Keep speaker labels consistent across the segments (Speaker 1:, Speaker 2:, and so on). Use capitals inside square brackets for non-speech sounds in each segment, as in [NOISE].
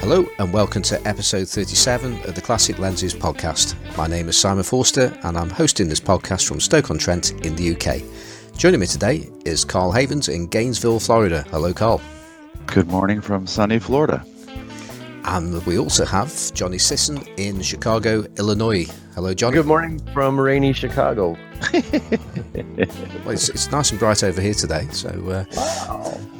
Speaker 1: Hello and welcome to episode 37 of the Classic Lenses podcast. My name is Simon Forster and I'm hosting this podcast from Stoke-on-Trent in the UK. Joining me today is Carl Havens in Gainesville, Florida. Hello, Carl.
Speaker 2: Good morning from sunny Florida.
Speaker 1: And we also have Johnny Sisson in Chicago, Illinois. Hello, Johnny.
Speaker 3: Good morning from rainy Chicago. [LAUGHS]
Speaker 1: well, it's, it's, nice and bright over here today. So, uh,
Speaker 3: wow.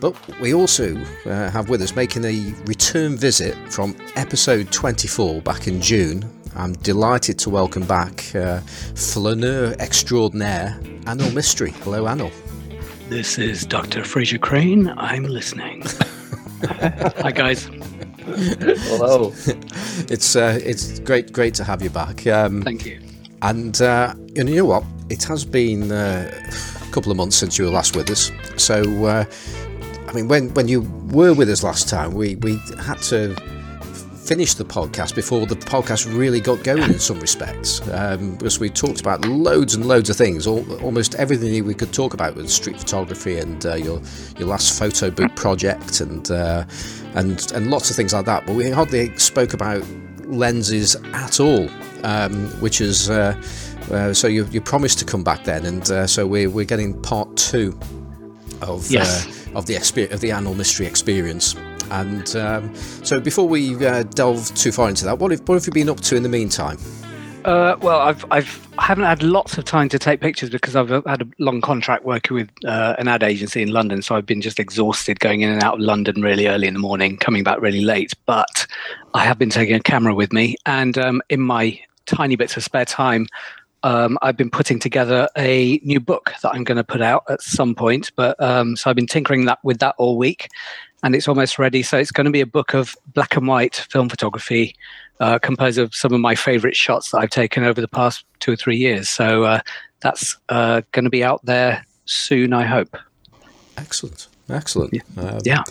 Speaker 1: But we also uh, have with us making a return visit from episode 24 back in June. I'm delighted to welcome back uh, flaneur extraordinaire, Anil Mistry. Hello, Anil.
Speaker 4: This is Dr. Frasier Crane. I'm listening. [LAUGHS] Hi, guys.
Speaker 3: Hello. [LAUGHS]
Speaker 1: it's uh, it's great great to have you back.
Speaker 4: Um, Thank you.
Speaker 1: And uh, you know what? It has been uh, a couple of months since you were last with us. So, uh, I mean, when when you were with us last time, we we had to finish the podcast before the podcast really got going in some respects. Um, because we talked about loads and loads of things. All, almost everything we could talk about was street photography and uh, your your last photo book project and uh, and and lots of things like that. But we hardly spoke about lenses at all um, which is uh, uh so you, you promised to come back then and uh, so we're, we're getting part two of
Speaker 4: yes.
Speaker 1: Uh, of the experience of the Anil Mistry experience and um, so, before we uh, delve too far into that, what have, what have you been up to in the meantime?
Speaker 4: Uh, well, I've I've I haven't had lots of time to take pictures because I've had a long contract working with uh, an ad agency in London, so I've been just exhausted going in and out of London really early in the morning, coming back really late. But I have been taking a camera with me, and um, in my tiny bits of spare time, um, I've been putting together a new book that I'm going to put out at some point. But um, so I've been tinkering that with that all week, and it's almost ready. So it's going to be a book of black and white film photography, uh, composed of some of my favorite shots that I've taken over the past two or three years. So uh, that's uh, going to be out there soon, I hope.
Speaker 1: Excellent, excellent.
Speaker 4: Yeah. Um, yeah.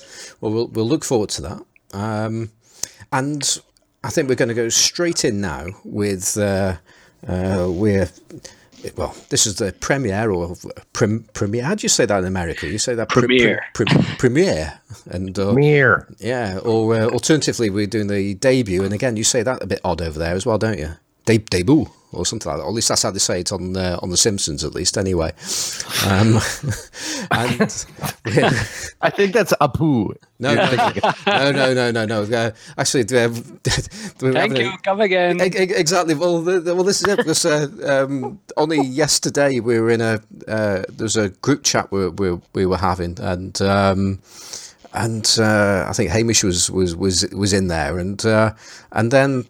Speaker 1: Well, well, we'll look forward to that. Um, and I think we're going to go straight in now with uh, uh, we're well, this is the premiere or prim, premiere. How do you say that in America? You say that
Speaker 4: premiere,
Speaker 1: pre, pre, premiere, and
Speaker 3: uh, premiere.
Speaker 1: Yeah, or uh, alternatively, we're doing the debut, and again, you say that a bit odd over there as well, don't you? De- debut or something like that. Or at least that's how they say it on uh, on The Simpsons, at least. Anyway, um, [LAUGHS] and [LAUGHS]
Speaker 3: I think that's Apu.
Speaker 1: No, no, no, no, no, no. Uh, actually, uh,
Speaker 4: thank you. A, Come again.
Speaker 1: Exactly. Well, the, the, well, this is it because uh, um, only yesterday we were in a uh, there's a group chat we, we, we were having and. Um, and uh, I think Hamish was was was was in there, and uh, and then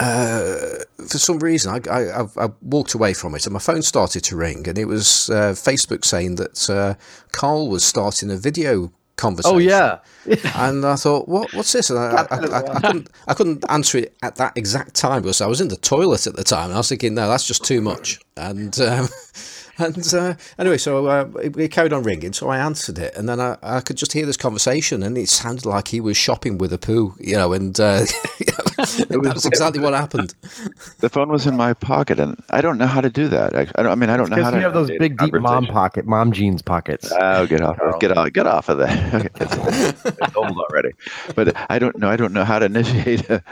Speaker 1: uh, for some reason, I, I, I, walked away from it and my phone started to ring, and it was uh, Facebook saying that uh, Carl was starting a video conversation.
Speaker 3: Oh yeah, [LAUGHS]
Speaker 1: and I thought, what what's this? And I, I, couldn't I couldn't answer it at that exact time because I was in the toilet at the time, and I was thinking, no, that's just too much. And um, [LAUGHS] and uh, anyway, so uh, it, it, carried on ringing, so I answered it, and then I, I could just hear this conversation, and it sounded like he was shopping with Apu, you know, and uh, [LAUGHS] that was exactly what happened.
Speaker 2: The phone was in my pocket, and I don't know how to do that. I, I, I mean, I don't know how to.
Speaker 3: Because you have those big, deep mom pocket, mom jeans pockets.
Speaker 2: Oh, get off! Get off! Get off of that! [LAUGHS] Okay, it's, it's old already, but I don't know. I don't know how to initiate a,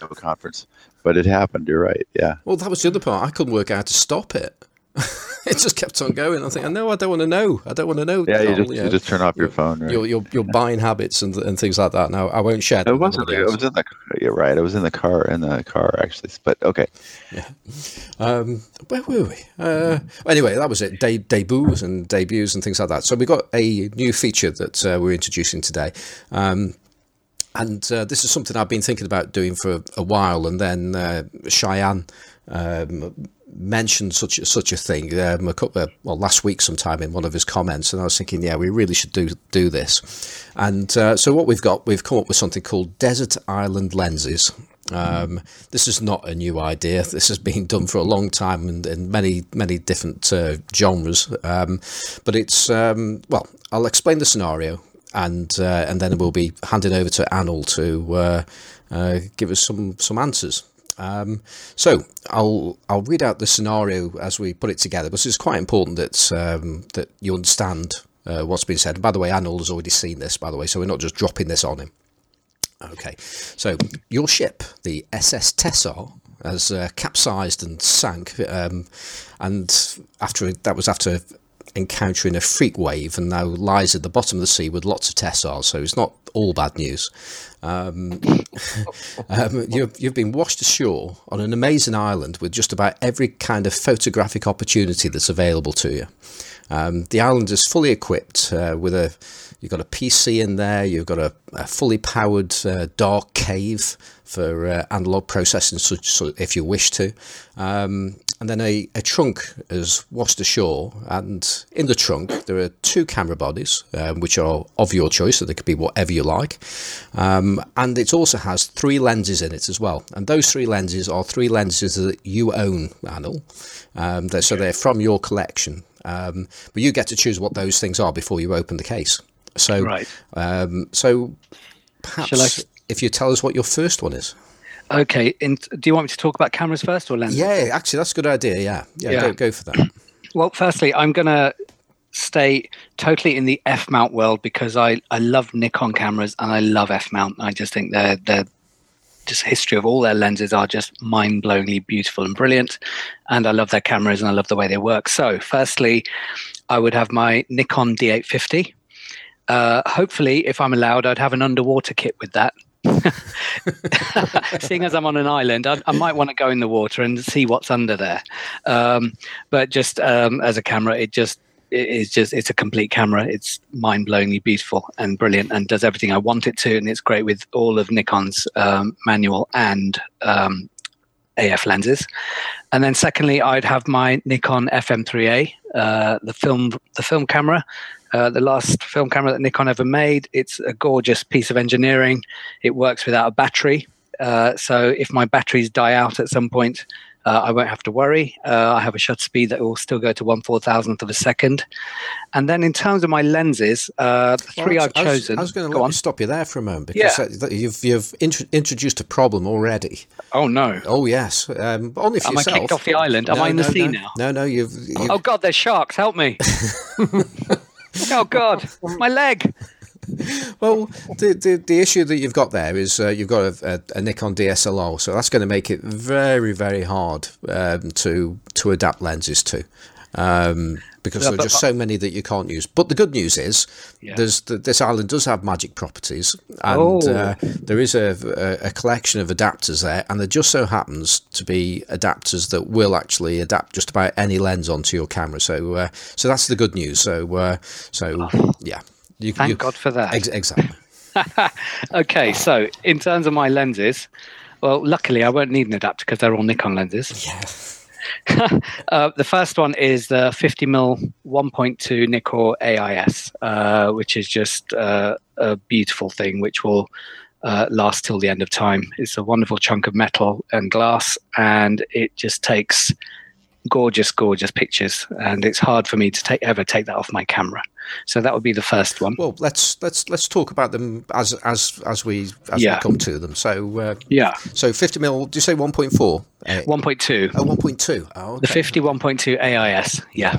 Speaker 2: a conference, but it happened. You're right. Yeah.
Speaker 1: Well, that was the other part. I couldn't work out how to stop it. [LAUGHS] it just kept on going. I think, I know, I don't want to know. I don't want to know.
Speaker 2: Yeah, you just, you, you just turn off your, your phone. Right?
Speaker 1: Your, your your buying habits and and things like that. Now I won't share.
Speaker 2: It wasn't. It was in the. You're right. I was in the car. In the car actually. But okay.
Speaker 1: Yeah. Um, where were we? Uh, anyway, that was it. De- debuts and debuts and things like that. So we got a new feature that uh, we're introducing today. Um, and uh, this is something I've been thinking about doing for a while, and then uh, Cheyenne um, mentioned such such a thing um, a couple, well last week sometime in one of his comments, and I was thinking, yeah, we really should do do this. And uh, so what we've got, we've come up with something called Desert Island Lenses. Um, this is not a new idea. This has been done for a long time and in many many different uh, genres. Um, but it's um, well, I'll explain the scenario and uh, and then we'll be handing over to Anil to uh, uh, give us some some answers. Um, so I'll I'll read out the scenario as we put it together, because it's quite important that um, that you understand uh, what's been said. And by the way, Anil has already seen this, by the way, so we're not just dropping this on him. Okay, so your ship, the SS Tessar, has uh, capsized and sank, um, and after that was after encountering a freak wave, and now lies at the bottom of the sea with lots of Tessars. So it's not all bad news. Um, [LAUGHS] um, you've, you've been washed ashore on an amazing island with just about every kind of photographic opportunity that's available to you. Um, the island is fully equipped uh, with a you've got a PC in there, you've got a, a fully powered uh, dark cave for uh, analog processing, if you wish to. Um, and then a, a trunk is washed ashore, and in the trunk there are two camera bodies, um, which are of your choice, so they could be whatever you like. Um, and it also has three lenses in it as well, and those three lenses are three lenses that you own, Anil. Um, they're, so they're from your collection, um, but you get to choose what those things are before you open the case. So,
Speaker 4: right.
Speaker 1: Um, so perhaps if you tell us what your first one is.
Speaker 4: Okay. In, do you want me to talk about cameras first or lenses?
Speaker 1: Yeah, actually, that's a good idea. Yeah, yeah, yeah. Go, go for that.
Speaker 4: Well, firstly, I'm going to stay totally in the F mount world because I, I love Nikon cameras and I love F mount. I just think they're they're just history of all their lenses are just mind blowingly beautiful and brilliant. And I love their cameras and I love the way they work. So, firstly, I would have my Nikon D850. Uh, hopefully, if I'm allowed, I'd have an underwater kit with that. [LAUGHS] Seeing as I'm on an island, I, I, might want to go in the water and see what's under there. Um, but just um, as a camera, it just it is just it's a complete camera. It's mind blowingly beautiful and brilliant, and does everything I want it to. And it's great with all of Nikon's um, manual and um, AF lenses. And then secondly, I'd have my Nikon FM3A, uh, the film the film camera. Uh, the last film camera that Nikon ever made. It's a gorgeous piece of engineering. It works without a battery. Uh, so if my batteries die out at some point, uh, I won't have to worry. Uh, I have a shutter speed that will still go to one four thousandth of a second. And then in terms of my lenses, uh, the three well, I've
Speaker 1: I
Speaker 4: was, chosen.
Speaker 1: I was going to stop you there for a moment because yeah. you've you've int- introduced a problem already.
Speaker 4: Oh no!
Speaker 1: Oh yes, um, only for
Speaker 4: Am
Speaker 1: yourself.
Speaker 4: I kicked off the island? Am no, I in the sea
Speaker 1: no.
Speaker 4: now?
Speaker 1: No, no, you've, you've.
Speaker 4: Oh God, there's sharks! Help me! [LAUGHS] oh [LAUGHS] God, my leg.
Speaker 1: well, the, the, the issue that you've got there is uh, you've got a, a, a, Nikon DSLR, so that's going to make it very very hard um, to to adapt lenses to. Um, because yeah, there are just so many that you can't use. But the good news is, yeah. there's the, this island does have magic properties, and oh. uh, there is a, a, a, collection of adapters there, and there just so happens to be adapters that will actually adapt just about any lens onto your camera. So, uh, so that's the good news. So, uh, so oh. yeah,
Speaker 4: you, thank you, God for that.
Speaker 1: Ex- exactly. [LAUGHS] [LAUGHS]
Speaker 4: okay, so in terms of my lenses, well, luckily I won't need an adapter because they're all Nikon lenses.
Speaker 1: Yeah.
Speaker 4: Uh, the first one is the 50 mil 1.2 Nikkor AIS, uh, which is just uh, a beautiful thing, which will uh, last till the end of time. It's a wonderful chunk of metal and glass, and it just takes gorgeous, gorgeous pictures, and it's hard for me to take, ever take that off my camera. So that would be the first one.
Speaker 1: Well, let's let's let's talk about them as as as we as yeah. we come to them. So uh,
Speaker 4: yeah,
Speaker 1: so fifty mil. Do you say one point four?
Speaker 4: One point two.
Speaker 1: Oh, one point two. Oh, okay.
Speaker 4: The fifty one point two AIS. Yeah.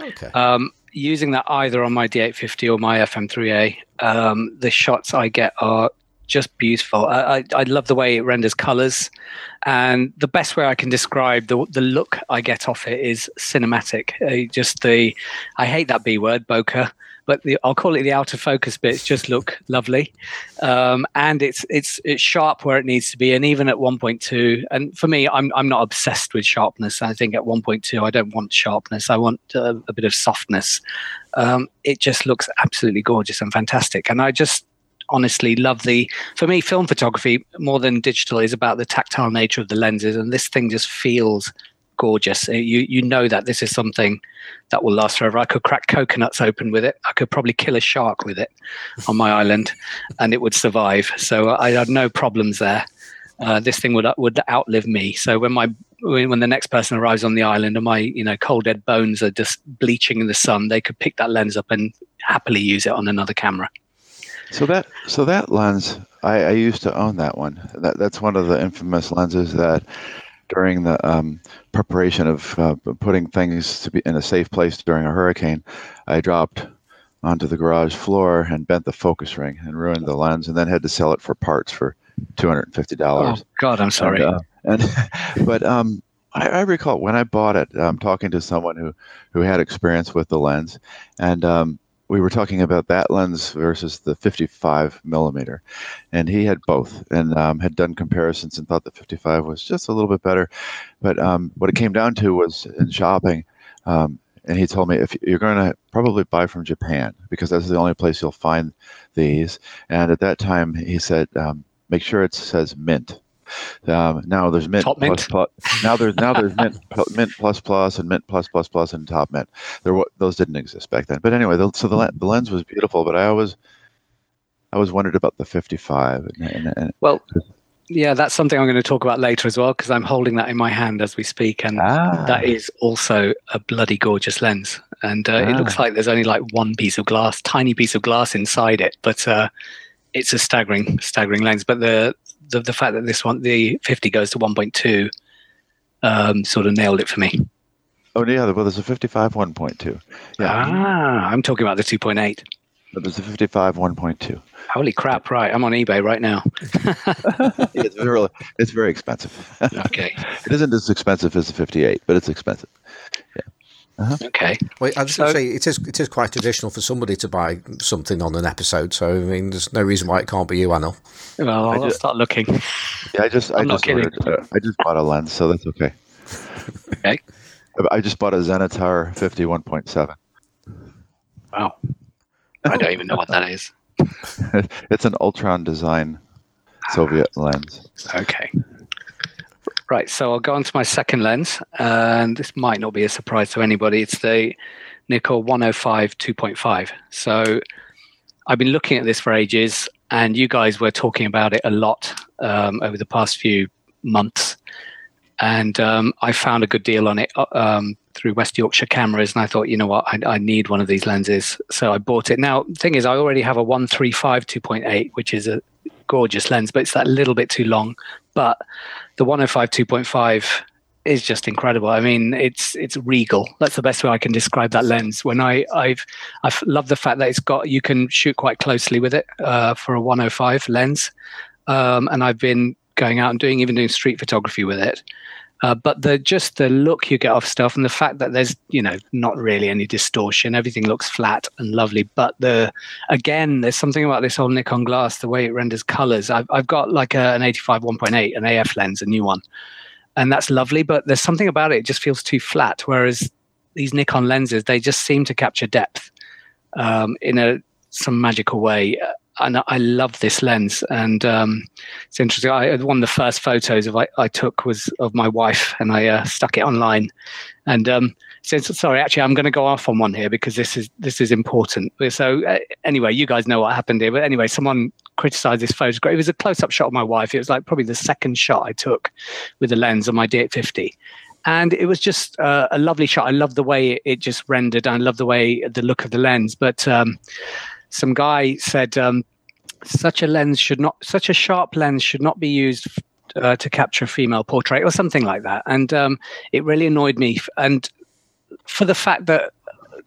Speaker 1: Okay.
Speaker 4: Um, using that either on my D850 or my FM3A, um, the shots I get are just beautiful. I, I, I, love the way it renders colors, and the best way I can describe the the look I get off it is cinematic. Uh, just the, I hate that B word, bokeh, but the, I'll call it the out of focus bits. Just look lovely, um, and it's it's it's sharp where it needs to be, and even at 1.2. And for me, I'm I'm not obsessed with sharpness. I think at 1.2, I don't want sharpness. I want uh, a bit of softness. Um, it just looks absolutely gorgeous and fantastic, and I just honestly love the for me film photography more than digital is about the tactile nature of the lenses and this thing just feels gorgeous. Uh, you you know that this is something that will last forever. I could crack coconuts open with it. I could probably kill a shark with it on my island and it would survive. So i had no problems there. Uh, this thing would would outlive me. So when my when the next person arrives on the island and my you know cold dead bones are just bleaching in the sun they could pick that lens up and happily use it on another camera
Speaker 2: so that so that lens, I, I used to own that one. That that's one of the infamous lenses that during the um, preparation of uh, putting things to be in a safe place during a hurricane, I dropped onto the garage floor and bent the focus ring and ruined the lens, and then had to sell it for parts for two hundred and fifty dollars.
Speaker 4: Oh God, I'm sorry.
Speaker 2: And, uh, and [LAUGHS] but um, I, I, recall when I bought it, um, talking to someone who who had experience with the lens, and um, we were talking about that lens versus the 55 millimeter, and he had both and um, had done comparisons and thought the 55 was just a little bit better. But um, what it came down to was in shopping, um, and he told me if you're going to probably buy from Japan because that's the only place you'll find these. And at that time, he said, um, make sure it says mint um, now there's mint,
Speaker 4: top
Speaker 2: plus, plus, now there's now there's mint [LAUGHS] mint plus plus and mint plus plus plus and top mint. There those didn't exist back then. But anyway, the, so the the lens was beautiful, but I always I always wondered about the 55. And, and, and
Speaker 4: well, yeah, that's something I'm going to talk about later as well because I'm holding that in my hand as we speak, and ah. that is also a bloody gorgeous lens. And uh, ah. it looks ah. like there's only like one piece of glass, tiny piece of glass inside it, but uh, it's a staggering, staggering lens. But the the, the fact that this one, the 50 goes to 1.2, um, sort of nailed it for me.
Speaker 2: Oh, yeah. Well, there's a 55 1.2. Yeah.
Speaker 4: Ah, I'm talking about the 2.8.
Speaker 2: But there's a 55 1.2.
Speaker 4: Holy crap! Right, I'm on eBay right now. [LAUGHS]
Speaker 2: it's very, it's very expensive.
Speaker 4: okay. [LAUGHS]
Speaker 2: It isn't as expensive as the 58, but it's expensive. Yeah.
Speaker 4: Uh-huh. Okay.
Speaker 1: Well, I was so, going to say it is it is quite traditional for somebody to buy something on an episode. So I mean, there's no reason why it can't be you, Anil.
Speaker 4: Well, I'll just, start looking.
Speaker 2: Yeah, I just I'm I just ordered, uh, I just bought a lens, so that's okay.
Speaker 4: okay.
Speaker 2: I just bought a Zenitar 51.7.
Speaker 4: Wow. I don't even know what that is. [LAUGHS]
Speaker 2: it's an Ultron design Soviet lens.
Speaker 4: Okay. Right, so I'll go on to my second lens, and this might not be a surprise to anybody. It's the Nikkor 105 2.5. So I've been looking at this for ages, and you guys were talking about it a lot um, over the past few months. And um, I found a good deal on it uh, um, through West Yorkshire cameras, and I thought, you know what, I, I, need one of these lenses, so I bought it. Now, the thing is, I already have a 135 2.8, which is a gorgeous lens, but it's that little bit too long. But the 105 2.5 is just incredible. I mean, it's it's regal. That's the best way I can describe that lens. When I I've I've loved the fact that it's got you can shoot quite closely with it uh, for a 105 lens, um, and I've been going out and doing even doing street photography with it. Uh, but the just the look you get off stuff and the fact that there's you know not really any distortion, everything looks flat and lovely. But the again, there's something about this whole Nikon glass, the way it renders colors. I've I've got like a, an 85 1.8, an AF lens, a new one, and that's lovely. But there's something about it; it just feels too flat. Whereas these Nikon lenses, they just seem to capture depth um, in a some magical way and I love this lens. And um, it's interesting. I, one of the first photos of I, I took was of my wife, and I uh, stuck it online. And um, sorry, actually, I'm going to go off on one here because this is this is important. So uh, anyway, you guys know what happened here. But anyway, someone criticized this photograph. It was a close-up shot of my wife. It was like probably the second shot I took with the lens on my D850 and it was just uh, a lovely shot. I love the way it just rendered. I love the way the look of the lens. But um, some guy said um, such a lens should not, such a sharp lens should not be used uh, to capture a female portrait or something like that. And um, it really annoyed me. And for the fact that,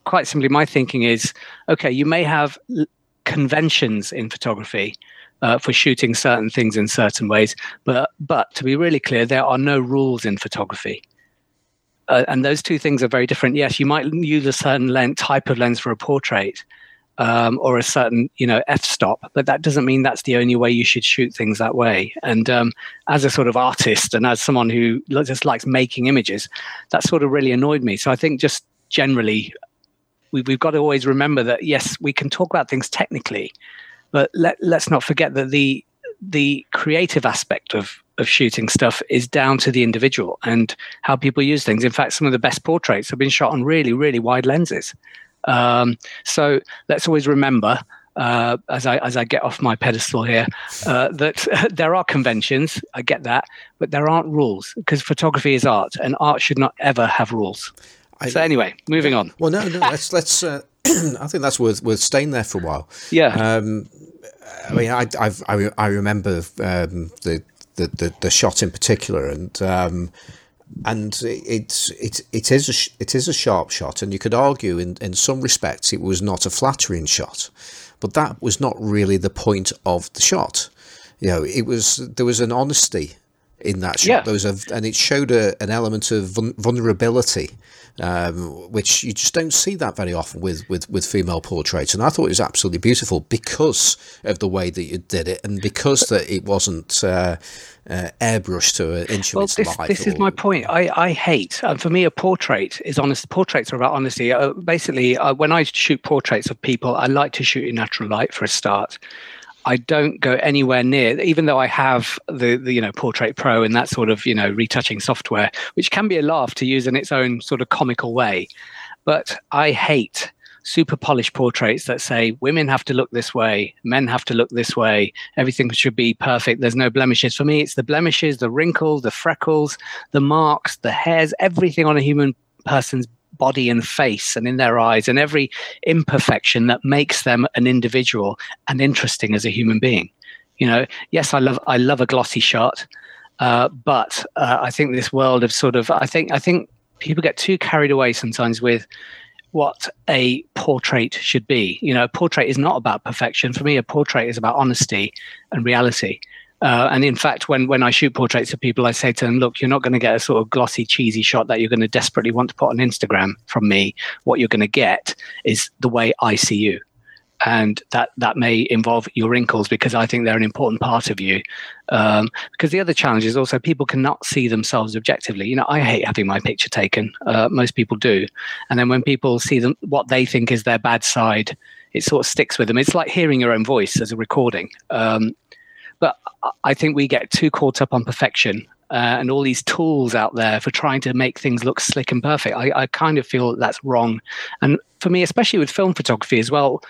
Speaker 4: quite simply, my thinking is okay, you may have conventions in photography. Uh, for shooting certain things in certain ways, but but to be really clear, there are no rules in photography. Uh, and those two things are very different. Yes, you might use a certain lens, type of lens for a portrait, um, or a certain you know f-stop but that doesn't mean that's the only way you should shoot things that way and um, as a sort of artist and as someone who just likes making images that sort of really annoyed me so i think just generally we, we've got to always remember that yes we can talk about things technically but let, let's not forget that the the creative aspect of of shooting stuff is down to the individual and how people use things. In fact, some of the best portraits have been shot on really, really wide lenses. Um, so let's always remember uh, as I as I get off my pedestal here, uh, that [LAUGHS] there are conventions. I get that, but there aren't rules because photography is art, and art should not ever have rules. I, so anyway, moving on.
Speaker 1: Well, no, no. let's let's. Uh, [CLEARS THROAT] I think that's worth worth staying there for a while.
Speaker 4: Yeah.
Speaker 1: Um, I mean, I I've, i I remember um, the, the, the the shot in particular, and um, and it's it, it is a it is a sharp shot, and you could argue in in some respects it was not a flattering shot, but that was not really the point of the shot. You know, it was there was an honesty in that shot. Yeah. There was a, and it showed a, an element of vulnerability, um, which you just don't see that very often with, with, with female portraits. And I thought it was absolutely beautiful because of the way that you did it, and because that it wasn't uh, uh, airbrushed to an inch well, of its
Speaker 4: this,
Speaker 1: life.
Speaker 4: This or, is my point. I, I hate, and for me, a portrait is honest. Portraits are about honesty. Uh, basically, uh, when I shoot portraits of people, I like to shoot in natural light for a start. I don't go anywhere near, even though I have the, the, you know Portrait Pro and that sort of you know retouching software, which can be a laugh to use in its own sort of comical way. But I hate super polished portraits that say women have to look this way, men have to look this way, everything should be perfect. There's no blemishes. For me, it's the blemishes, the wrinkles, the freckles, the marks, the hairs, everything on a human person's body and face and in their eyes and every imperfection that makes them an individual and interesting as a human being. You know, yes, I love I love a glossy shot, uh, but uh, I think this world of sort of I think I think people get too carried away sometimes with what a portrait should be. You know, a portrait is not about perfection. For me, a portrait is about honesty and reality. Uh, and in fact, when, when I shoot portraits of people, I say to them, look, you're not going to get a sort of glossy, cheesy shot that you're going to desperately want to put on Instagram from me. What you're going to get is the way I see you. And that, that may involve your wrinkles because I think they're an important part of you. Um, because the other challenge is also people cannot see themselves objectively. You know, I hate having my picture taken. Uh, most people do. And then when people see them, what they think is their bad side, it sort of sticks with them. It's like hearing your own voice as a recording. Um, but I think we get too caught up on perfection uh, and all these tools out there for trying to make things look slick and perfect. I, I kind of feel that that's wrong. And for me, especially with film photography as well,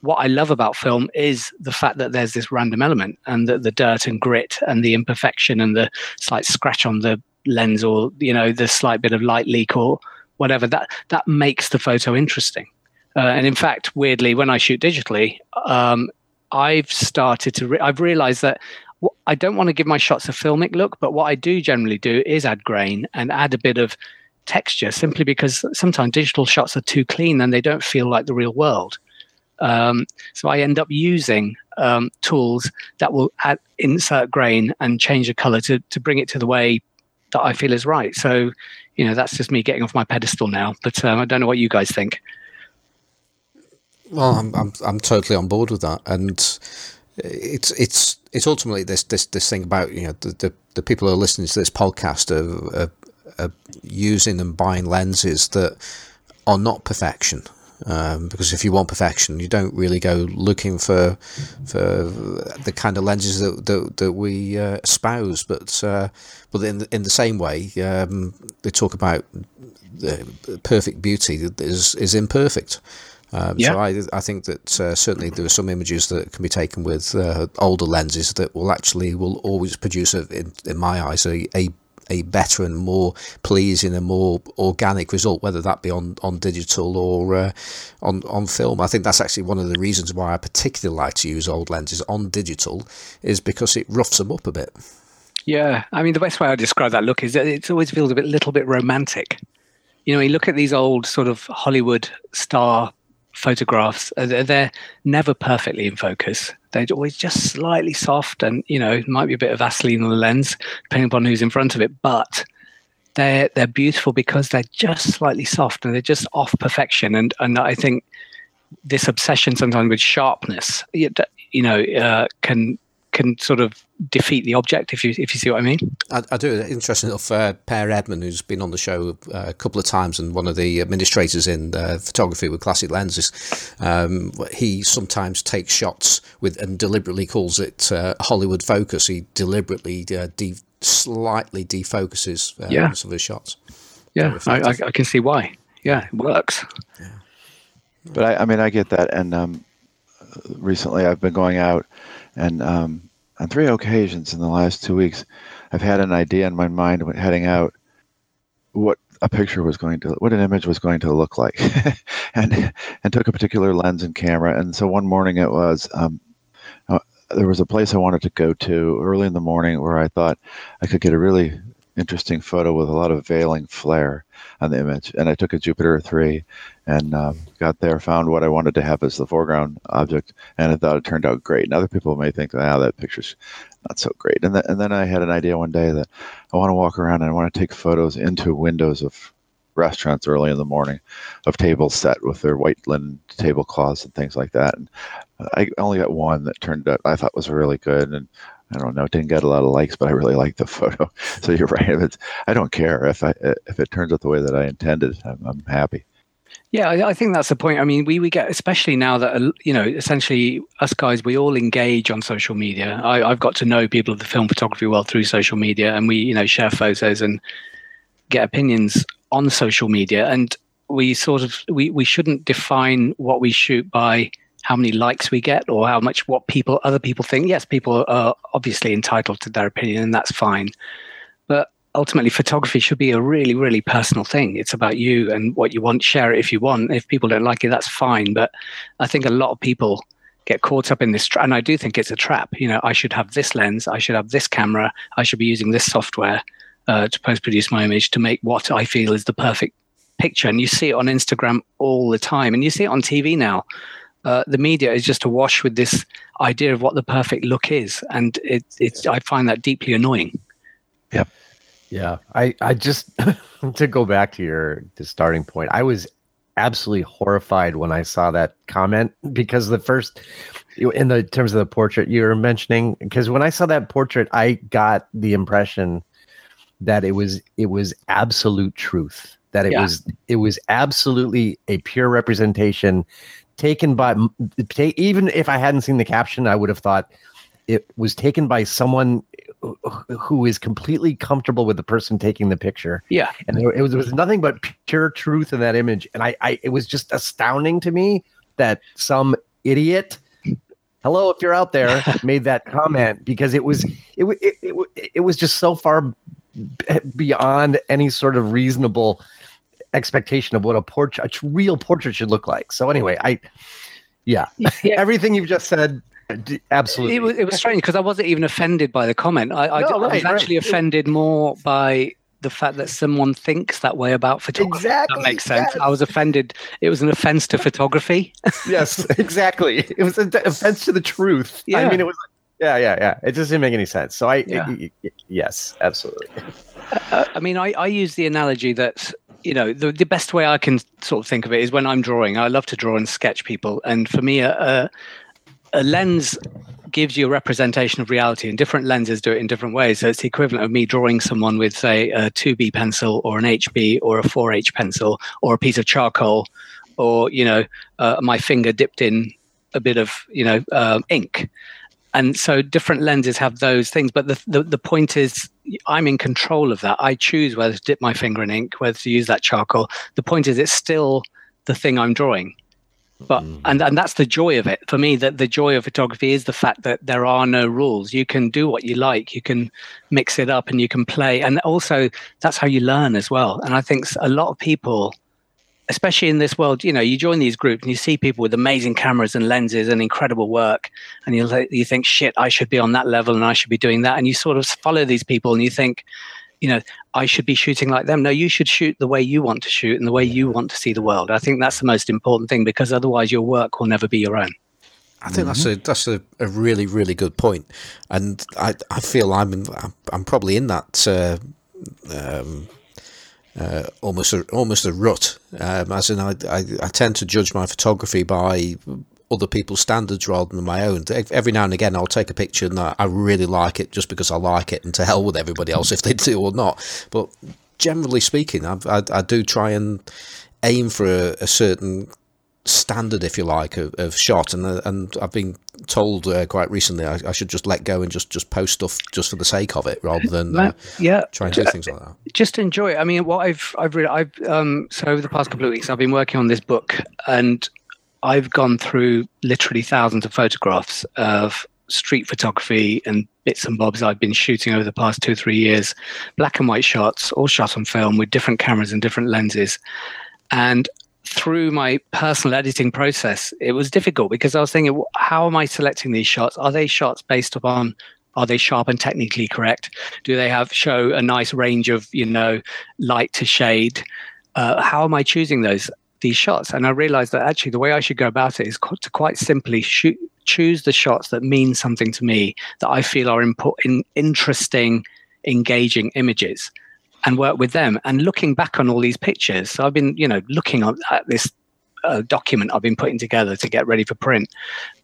Speaker 4: what I love about film is the fact that there's this random element and that the dirt and grit and the imperfection and the slight scratch on the lens or you know the slight bit of light leak or whatever that that makes the photo interesting. Uh, and in fact, weirdly, when I shoot digitally, um, I've started to, re- I've realized that I don't want to give my shots a filmic look, but what I do generally do is add grain and add a bit of texture simply because sometimes digital shots are too clean and they don't feel like the real world. Um, so I end up using um, tools that will add, insert grain and change the color to, to bring it to the way that I feel is right. So, you know, that's just me getting off my pedestal now, but um, I don't know what you guys think.
Speaker 1: Well, I'm, I'm I'm totally on board with that, and it's it's it's ultimately this this this thing about you know the the, the people who are listening to this podcast are, are, are using and buying lenses that are not perfection. Um, because if you want perfection, you don't really go looking for for the kind of lenses that that, that we uh, espouse. But uh, but in the, in the same way, um, they talk about the perfect beauty is is imperfect. Um, yeah. So I, I think that uh, certainly there are some images that can be taken with uh, older lenses that will actually will always produce, a, in, in my eyes, a, a a better and more pleasing and more organic result, whether that be on, on digital or uh, on on film. I think that's actually one of the reasons why I particularly like to use old lenses on digital, is because it roughs them up a bit.
Speaker 4: Yeah, I mean the best way I describe that look is that it always feels a bit, little bit romantic. You know, you look at these old sort of Hollywood star photographs uh, they're never perfectly in focus. They're always just slightly soft and you know might be a bit of vaseline on the lens depending upon who's in front of it but they're they're beautiful because they're just slightly soft and they're just off perfection. And and i think this obsession sometimes with sharpness you know uh, can can sort of defeat the object if you if you see what I mean.
Speaker 1: I, I do. Interesting enough, uh, Per Edmund, who's been on the show uh, a couple of times and one of the administrators in uh, photography with classic lenses, um, he sometimes takes shots with and deliberately calls it uh, Hollywood focus. He deliberately uh, de- slightly defocuses uh, yeah. some of his shots.
Speaker 4: Yeah, I, I, I, can see why. Yeah, it works. Yeah.
Speaker 2: But I, I mean, I get that, and um, recently I've been going out and um, on three occasions in the last two weeks, I've had an idea in my mind when heading out what a picture was going to, what an image was going to look like, [LAUGHS] and and took a particular lens and camera. And so one morning it was. Um, uh, there was a place I wanted to go to early in the morning where I thought I could get a really interesting photo with a lot of veiling flare on the image. And I took a Jupiter 3 and um, got there, found what I wanted to have as the foreground object, and I thought it turned out great. And other people may think, ah, that picture's not so great. And, th- and then I had an idea one day that I want to walk around and I want to take photos into windows of restaurants early in the morning of tables set with their white linen tablecloths and things like that. And I only got one that turned out I thought was really good. And I don't know, it didn't get a lot of likes, but I really liked the [LAUGHS] photo. So you're right. If it's, I don't care if I if it turns out the way that I intended. I'm, I'm happy.
Speaker 4: Yeah, I, think that's the point. I mean, we, we get, especially now that, uh, you know, essentially us guys, we all engage on social media. I, I've got to know people of the film photography world through social media and we, you know, share photos and get opinions on social media. And we sort of, we, we shouldn't define what we shoot by how many likes we get or how much what people, other people think. Yes, people are obviously entitled to their opinion and that's fine. But ultimately photography should be a really really personal thing. It's about you and what you want. Share it if you want. If people don't like it that's fine. But i think a lot of people get caught up in this tra- and i do think it's a trap. You know i should have this lens i should have this camera i should be using this software uh, to post produce my image to make what i feel is the perfect picture. And you see it on instagram all the time. And you see it on tv now uh, the media is just awash with this idea of what the perfect look is and it, it's i find that deeply annoying
Speaker 2: Yeah,
Speaker 3: yeah, I I just [LAUGHS] to go back to your the starting point. I was absolutely horrified when I saw that comment because the first in the terms of the portrait you were mentioning because when I saw that portrait I got the impression that it was it was absolute truth that it yeah. was it was absolutely a pure representation taken by even if I hadn't seen the caption I would have thought it was taken by someone who is completely comfortable with the person taking the picture.
Speaker 4: Yeah,
Speaker 3: and it was, it was nothing but pure truth in that image, and I, I, it was just astounding to me that some idiot, hello, if you're out there, [LAUGHS] made that comment because it was, it, it, it, it was just so far beyond any sort of reasonable expectation of what a portrait, a real portrait should look like. So anyway, I, yeah, [LAUGHS] yeah. everything you've just said Absolutely.
Speaker 4: It was, it was strange because I wasn't even offended by the comment. I, I, no, right, I was actually right. offended more by the fact that someone thinks that way about photography. Exactly. That makes sense. Yes. I was offended. It was an offense to photography. [LAUGHS]
Speaker 3: yes, exactly. It was an offense to the truth. Yeah. I mean, it was. Yeah, yeah, yeah. It just didn't make any sense. So I, yeah. it, it, yes, absolutely.
Speaker 4: Uh, I mean, I, I use the analogy that you know the, the best way I can sort of think of it is when I'm drawing. I love to draw and sketch people, and for me, a, a a lens gives you a representation of reality and different lenses do it in different ways. So it's the equivalent of me drawing someone with say a 2b pencil or an hb or a 4h pencil or a piece of charcoal or you know uh, my finger dipped in a bit of you know uh, ink. And so different lenses have those things but the, the, the point is i'm in control of that. I choose whether to dip my finger in ink whether to use that charcoal. The point is it's still the thing i'm drawing. But mm. and and that's the joy of it. For me that the joy of photography is the fact that there are no rules. You can do what you like. You can mix it up and you can play. And also that's how you learn as well. And i think a lot of people especially in this world you know you join these groups and you see people with amazing cameras and lenses and incredible work and you you think shit i should be on that level and i should be doing that and you sort of follow these people and you think you know, I should be shooting like them. No, you should shoot the way you want to shoot and the way you want to see the world. I think that's the most important thing because otherwise your work will never be your own.
Speaker 1: I think mm-hmm. that's a that's a, a, really really good point, and I, I feel I'm in, I'm probably in that uh, um, uh, almost a, almost a rut. Um, as in, I, I, I tend to judge my photography by other people's standards rather than my own. Every now and again, I'll take a picture and I really like it just because I like it, and to hell with everybody else if they do or not. But generally speaking, I, I, I do try and aim for a, a certain standard, if you like, of, of shot. And uh, and I've been told uh, quite recently I, I, should just let go and just, just post stuff just for the sake of it, rather than uh, yeah try and do things like that.
Speaker 4: Just enjoy it. I mean, what I've I've really I've um so over the past couple of weeks I've been working on this book, and I've gone through literally thousands of photographs of street photography and bits and bobs I've been shooting over the past two, three years, black and white shots, all shot on film with different cameras and different lenses. And through my personal editing process, it was difficult because I was thinking, how am I selecting these shots? Are they shots based upon Are they sharp and technically correct? Do they have show a nice range of you know light to shade? Uh, how am I choosing those these shots? And I realized that actually the way I should go about it is to quite simply shoot, choose the shots that mean something to me that I feel are important, interesting, engaging images and work with them. And looking back on all these pictures, so I've been, you know, looking at this uh, document I've been putting together to get ready for print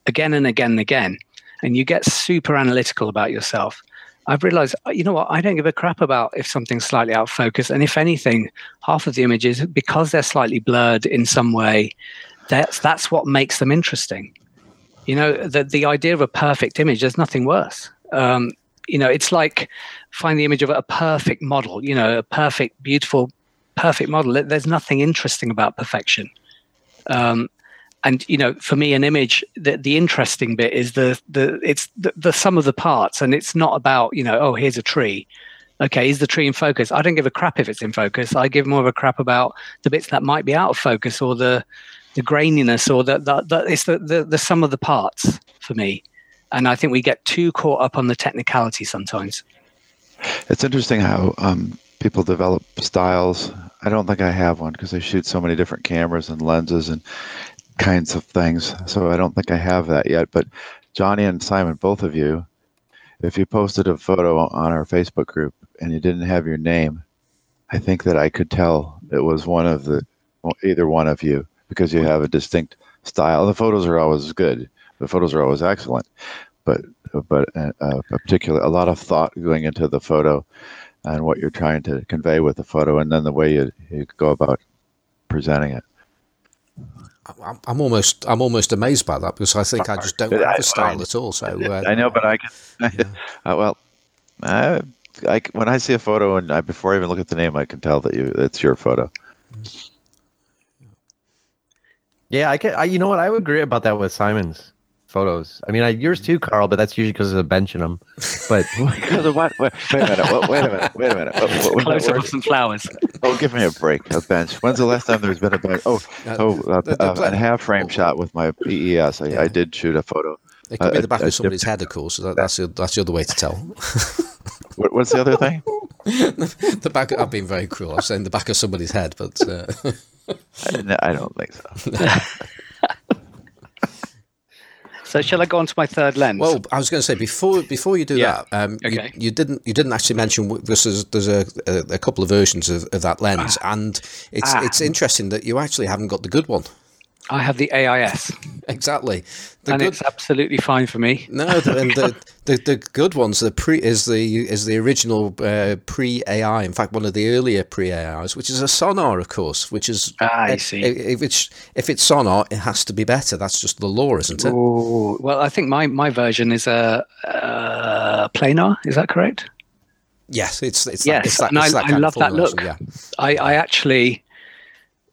Speaker 4: again and again and again. And you get super analytical about yourself. I've realized, uh, you know what, I don't give a crap about if something's slightly out of focus. And if anything, half of the images, because they're slightly blurred in some way, that's that's what makes them interesting. You know, the the idea of a perfect image, there's nothing worse. Um, you know, it's like find the image of a perfect model, you know, a perfect, beautiful, perfect model. There's nothing interesting about perfection. Um, and you know, for me, an image, the, the interesting bit is the the it's the, the sum of the parts, and it's not about you know, oh, here's a tree. Okay, is the tree in focus? I don't give a crap if it's in focus. I give more of a crap about the bits that might be out of focus or the the graininess or the, the, the it's the, the the sum of the parts for me. And I think we get too caught up on the technicality sometimes.
Speaker 2: It's interesting how um, people develop styles. I don't think I have one because I shoot so many different cameras and lenses and kinds of things. So I don't think I have that yet. But Johnny and Simon, both of you, if you posted a photo on our Facebook group and you didn't have your name, I think that I could tell it was one of the either one of you because you have a distinct style. The photos are always good. The photos are always excellent, but but uh, a particular a lot of thought going into the photo and what you're trying to convey with the photo, and then the way you, you go about presenting it.
Speaker 1: I'm almost I'm almost amazed by that because I think I just don't have a [LAUGHS] style at all. So [LAUGHS]
Speaker 2: uh, I know, but I can. [LAUGHS] Yeah. uh, well, I, I, when I see a photo and I, before I even look at the name, I can tell that you it's your photo.
Speaker 3: Yeah, I can. I, you know what? I would agree about that with Simon's photos. I mean, I, yours too, Carl, but that's usually because of the bench in them. But [LAUGHS]
Speaker 2: because of what? Wait, wait, a minute. Wait a minute. Wait a minute. What,
Speaker 4: what, Close up some flowers.
Speaker 2: Oh, give me a break. A bench. When's the last time there's been a bench? Oh, uh, oh, uh, the, the, uh, a half frame shot with my PES. I, yeah. I did shoot a photo.
Speaker 1: It could be the back of somebody's head, of course. So that, that's the, that's the other way to tell. [LAUGHS]
Speaker 2: what, what's the other thing? [LAUGHS]
Speaker 1: the back. I've been very cruel. I'm saying the back of somebody's head, but uh...
Speaker 2: I, I don't think so.
Speaker 4: So shall I go on to my third lens?
Speaker 1: Well, I was going to say before before you do yeah. that, um, okay. you, you, didn't you didn't actually mention this is there's a, a, a, couple of versions of, of that lens, ah. and it's ah. it's interesting that you actually haven't got the good one.
Speaker 4: I have the AIS.
Speaker 1: exactly.
Speaker 4: The and good, it's absolutely fine for me.
Speaker 1: No, the, and the, [LAUGHS] the, the good ones, the pre is the is the original uh, pre AI. In fact, one of the earlier pre AIs, which is a Sonnar, of course. Which is
Speaker 4: ah, I see.
Speaker 1: If it's if it's Sonnar, it has to be better. That's just the law, isn't it?
Speaker 4: Ooh, well, I think my my version is a, a Planar. Is that correct?
Speaker 1: Yes, it's it's
Speaker 4: yes,
Speaker 1: that, it's that,
Speaker 4: and
Speaker 1: I,
Speaker 4: I love that look. yeah. I I actually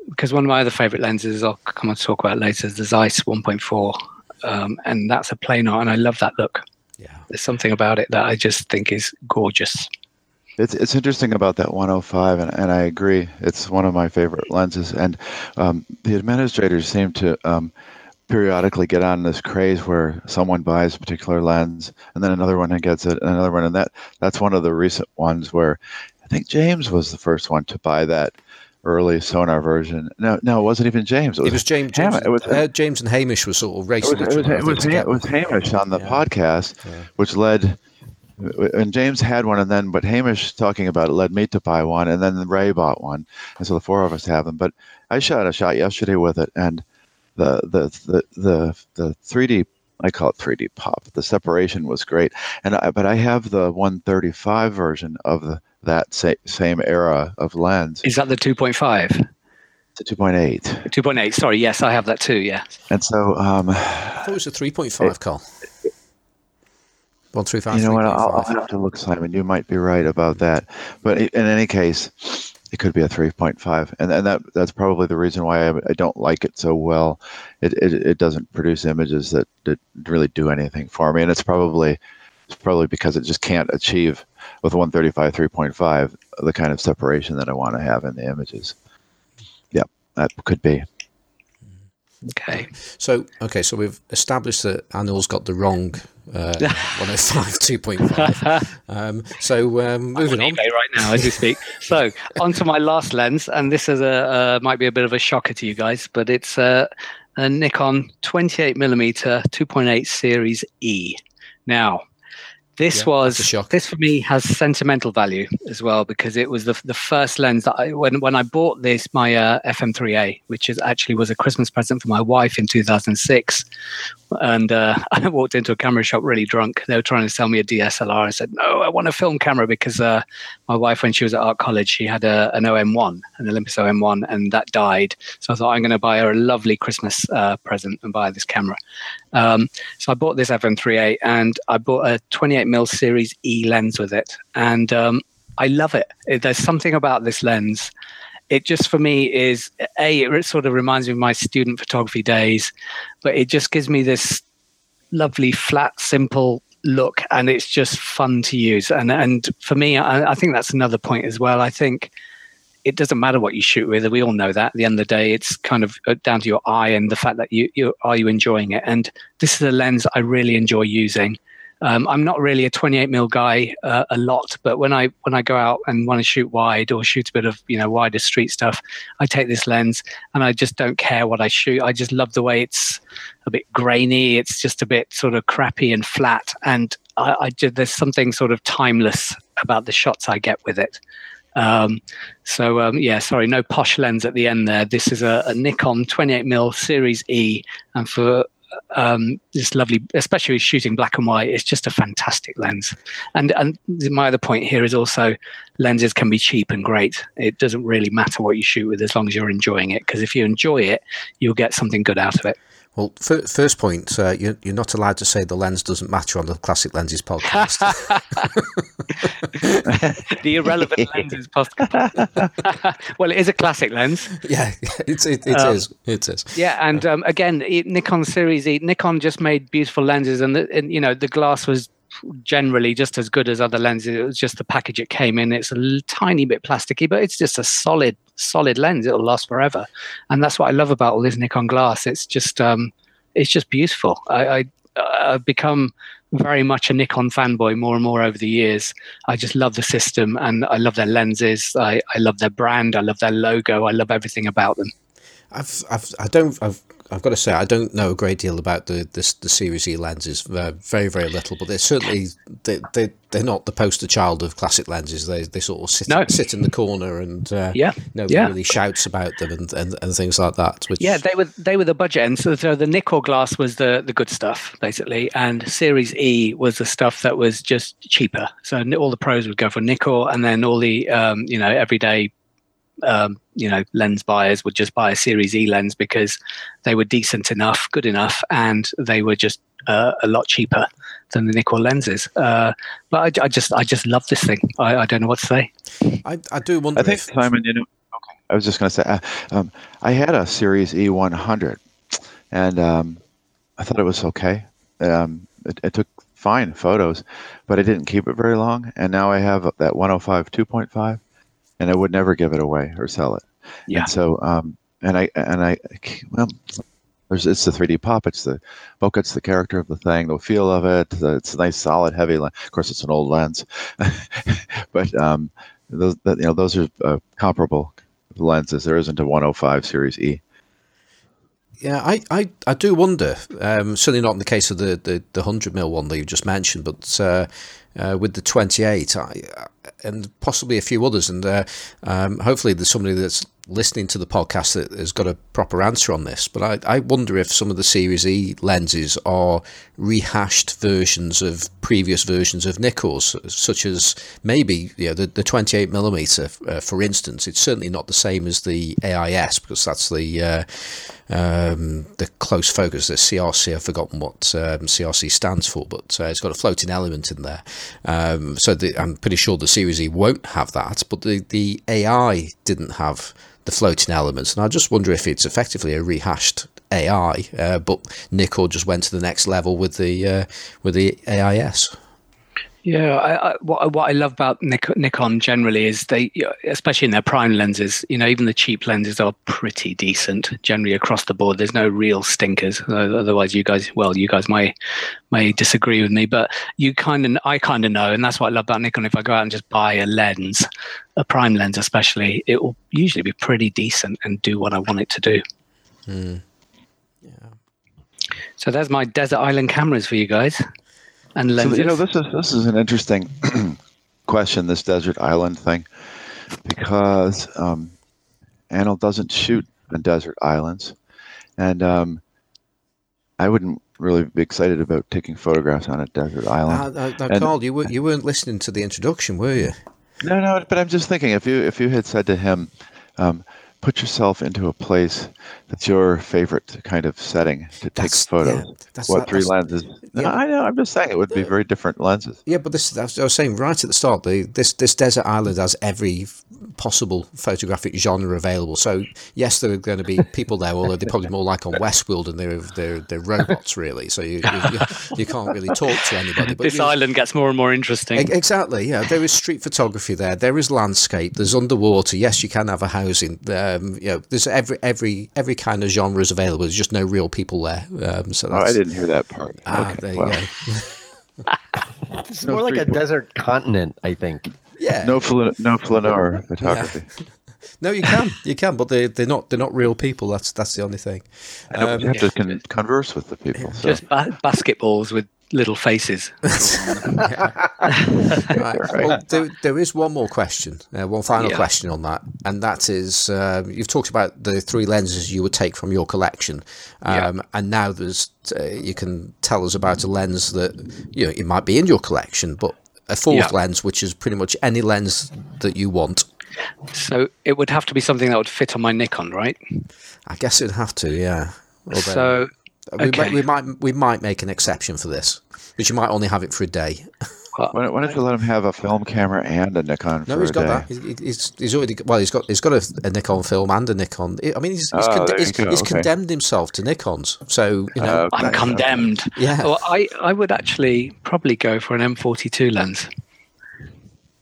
Speaker 4: because one of my other favorite lenses I'll come on to talk about later is the Zeiss 1.4, um, and that's a Planar, and I love that look. Yeah, there's something about it that I just think is gorgeous.
Speaker 2: It's it's interesting about that 105, and, and I agree. It's one of my favorite lenses, and um, the administrators seem to um, periodically get on this craze where someone buys a particular lens, and then another one gets it, and another one, and that that's one of the recent ones where I think James was the first one to buy that early Sonnar version. No, no, it wasn't even James.
Speaker 1: It was, it was James. James, it was, uh, James and Hamish were sort of racing.
Speaker 2: It was, it was, it was, it was Hamish on the yeah. podcast, yeah. which led. And James had one, and then but Hamish talking about it led me to buy one, and then Ray bought one, and so the four of us have them. But I shot a shot yesterday with it, and the the the the the 3D I call it 3D pop. The separation was great, and I, but I have the 135 version of the that sa- same era of lens.
Speaker 4: Is that the 2.5?
Speaker 2: The 2.8.
Speaker 4: 2.8. Sorry, yes, I have that too. Yeah.
Speaker 2: And so, um, I
Speaker 1: thought it was a 3.5, Carl. One three five.
Speaker 2: You know what? I'll, I'll, have to look, Simon. You might be right about that. But in any case, it could be a 3.5, and and that that's probably the reason why I, I don't like it so well. It, it it doesn't produce images that that really do anything for me, and it's probably it's probably because it just can't achieve with 135 3.5 the kind of separation that I want to have in the images. Yep, that could be.
Speaker 4: Okay.
Speaker 1: So okay, so we've established that Anil's got the wrong uh, [LAUGHS] 105 2.5. Um, so um, moving on.
Speaker 4: eBay right now as we speak. [LAUGHS] so onto my last lens, and this is a uh, might be a bit of a shocker to you guys, but it's a, a Nikon 28 millimeter 2.8 series E. Now, this
Speaker 1: Yeah,
Speaker 4: was
Speaker 1: a shock.
Speaker 4: this for me has sentimental value as well because it was the the first lens that I when when I bought this my uh, FM3A, which is actually was a Christmas present for my wife in 2006, and uh, [LAUGHS] I walked into a camera shop really drunk. They were trying to sell me a DSLR. I said, "No, I want a film camera because uh, my wife, when she was at art college, she had a, an OM1, an Olympus OM1, and that died. So I thought I'm going to buy her a lovely Christmas uh, present and buy this camera. Um, so I bought this FM3A, and I bought a 28 mm Series E lens with it, and um, I love it. It- There's something about this lens. It just for me is a. It sort of reminds me of my student photography days, but it just gives me this lovely, flat, simple look, and it's just fun to use. And and for me, I, I think that's another point as well. I think it doesn't matter what you shoot with. We all know that. At the end of the day, it's kind of uh, down to your eye and the fact that you, you are you enjoying it. And this is a lens I really enjoy using. Um, I'm not really a 28 mil guy uh, a lot, but when I when I go out and want to shoot wide or shoot a bit of you know wider street stuff, I take this lens and I just don't care what I shoot. I just love the way it's a bit grainy. It's just a bit sort of crappy and flat, and I, I just, there's something sort of timeless about the shots I get with it. Um, so um, yeah, sorry, no posh lens at the end there. This is a, a Nikon 28 mm Series E, and for um, this lovely, especially shooting black and white, it's just a fantastic lens. And and my other point here is also lenses can be cheap and great. It doesn't really matter what you shoot with as long as you're enjoying it. Because if you enjoy it, you'll get something good out of it.
Speaker 1: Well, fir- first point, uh, you're, you're not allowed to say the lens doesn't matter on the Classic Lenses podcast. [LAUGHS]
Speaker 4: the irrelevant [LAUGHS] lenses possible. [LAUGHS] well, it is a classic lens.
Speaker 1: yeah, it's, it, it
Speaker 4: um,
Speaker 1: is. It is.
Speaker 4: Yeah, and um, again, Nikon Series E, Nikon just made beautiful lenses, and, the, and you know the glass was generally just as good as other lenses. It was just the package it came in. It's a l- tiny bit plasticky, but it's just a solid, solid lens. It'll last forever, and that's what I love about all this Nikon glass. It's just, um, it's just beautiful. I, I I've become very much a Nikon fanboy more and more over the years. I just love the system, and I love their lenses. I, I love their brand. I love their logo. I love everything about them.
Speaker 1: I've, I've, I don't, I've, I've got to say, I don't know a great deal about the the, the Series E lenses. Uh, very, very little, but they're certainly they, they they're not the poster child of classic lenses. They they sort of sit
Speaker 4: No.
Speaker 1: sit in the corner and uh,
Speaker 4: Yeah,
Speaker 1: nobody
Speaker 4: yeah.
Speaker 1: really shouts about them and, and, and things like that. Which
Speaker 4: Yeah, they were they were the budget end. So, so the Nikkor glass was the the good stuff basically, and Series E was the stuff that was just cheaper. So all the pros would go for Nikkor, and then all the um, you know everyday um, you know lens buyers would just buy a Series E lens because they were decent enough, good enough, and they were just uh, a lot cheaper than the Nikkor lenses. Uh, but I, I just I just love this thing. I, I don't know what to say.
Speaker 1: I, I do wonder.
Speaker 2: I think
Speaker 1: if,
Speaker 2: Simon, you know. Okay, I was just going to say, uh, um, I had a Series E100, and um, I thought it was okay. Um, it, it took fine photos, but I didn't keep it very long. And now I have that 105 2.5, and I would never give it away or sell it.
Speaker 4: Yeah.
Speaker 2: And so, um, and I and I well. There's, it's the 3D pop. It's the bokeh. It's the character of the thing, the feel of it. The, it's a nice, solid, heavy lens. Of course, it's an old lens, [LAUGHS] but um, those that, you know those are uh, comparable lenses. There isn't a 105 series E.
Speaker 1: Yeah, I, I, I do wonder. Um, certainly not in the case of the, the, the hundred mil one that you just mentioned, but uh, uh, with the twenty eight, I, and possibly a few others, and uh, um, hopefully there's somebody that's listening to the podcast that has got a proper answer on this. But I, I wonder if some of the Series E lenses are rehashed versions of previous versions of Nikkors, such as maybe you know, the the twenty eight millimeter, uh, for instance. It's certainly not the same as the AIS because that's the uh, um, the close focus, the CRC. I've forgotten what um, CRC stands for, but uh, it's got a floating element in there. Um, so the, I'm pretty sure the Series E won't have that, but the, the AI didn't have the floating elements. And I just wonder if it's effectively a rehashed AI, uh, but Nikon just went to the next level with the uh, with the AIS.
Speaker 4: Yeah, I, I, what, what I love about Nikon generally is they, especially in their prime lenses, you know, even the cheap lenses are pretty decent generally across the board. There's no real stinkers. Otherwise, you guys, well, you guys may may disagree with me, but you kind of, I kind of know, and that's what I love about Nikon. If I go out and just buy a lens, a prime lens especially, it will usually be pretty decent and do what I want it to do. Mm. Yeah. So there's my desert island cameras for you guys and lenses.
Speaker 2: So, you know, this is this is an interesting [CLEARS THROAT] question. This desert island thing, because um, Anil doesn't shoot in desert islands, and um, I wouldn't really be excited about taking photographs on a desert island.
Speaker 1: Uh, uh, Carl, you were, you weren't listening to the introduction, were you?
Speaker 2: No, no. But I'm just thinking if you if you had said to him. Um, put yourself into a place that's your favorite kind of setting to take photos. Yeah, what that, three lenses? Yeah. I know. I'm just saying it would be very different lenses.
Speaker 1: Yeah, but this I was saying right at the start. The, this this desert island has every possible photographic genre available. So yes, there are going to be people there, although they're probably more like on Westworld and they're they're, they're robots really. So you, you, you can't really talk to anybody.
Speaker 4: But this island gets more and more interesting.
Speaker 1: Exactly. Yeah, there is street photography there. There is landscape. There's underwater. Yes, you can have a housing. Um, you know, there's every every every kind of genre is available. There's just no real people there. Um, so
Speaker 2: oh, I didn't hear that part.
Speaker 1: Ah, okay, there well. you
Speaker 3: go. [LAUGHS] it's [LAUGHS] more like a desert continent, I think.
Speaker 1: Yeah.
Speaker 2: No, fl- no flaneur photography. Yeah. [LAUGHS]
Speaker 1: No, you can, you can, but they they're not they're not real people. That's that's the only thing.
Speaker 2: Um, you have to con- converse with the people. So.
Speaker 4: Just ba- basketballs with little faces. [LAUGHS] [LAUGHS] right.
Speaker 1: Well, there, there is one more question, uh, one final yeah. question on that, and that is uh, you've talked about the three lenses you would take from your collection, um, yeah. and now there's uh, you can tell us about a lens that you know it might be in your collection, but a fourth yeah. lens, which is pretty much any lens that you want.
Speaker 4: So it would have to be something that would fit on my Nikon, right?
Speaker 1: I guess it'd have to, yeah.
Speaker 4: Although, so
Speaker 1: we, okay. might, we might we might make an exception for this, but you might only have it for a day.
Speaker 2: why, why, don't you let him have a film camera and a Nikon?
Speaker 1: No, he's got
Speaker 2: day?
Speaker 1: that. He's, he's, he's, already well. He's got he's got a, a Nikon film and a Nikon. I mean, he's he's, oh, con- he's, he's okay. condemned himself to Nikons. So you know,
Speaker 4: uh, I'm condemned.
Speaker 1: Yeah.
Speaker 4: Well, I I would actually probably go for an M42 lens,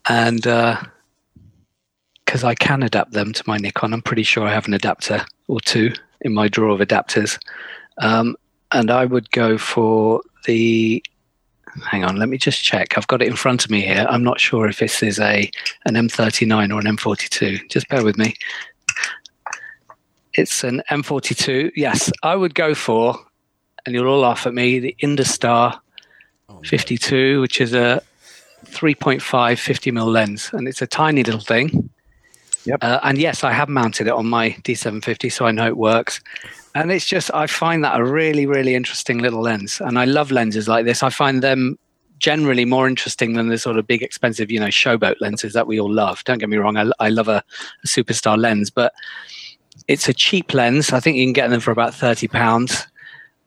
Speaker 4: and. Uh, because I can adapt them to my Nikon. I'm pretty sure I have an adapter or two in my drawer of adapters. Um, and I would go for the. Hang on, let me just check. I've got it in front of me here. I'm not sure if this is a an M39 or an M42. Just bear with me. It's an M42. Yes, I would go for, and you'll all laugh at me, the Industar oh, 52, which is a 3.5 50 mm lens, and it's a tiny little thing.
Speaker 2: Yep.
Speaker 4: Uh, and yes, I have mounted it on my D750, so I know it works. And it's just, I find that a really, really interesting little lens. And I love lenses like this. I find them generally more interesting than the sort of big, expensive, you know, showboat lenses that we all love. Don't get me wrong, I, I love a, a superstar lens, but it's a cheap lens. I think you can get them for about 30 pounds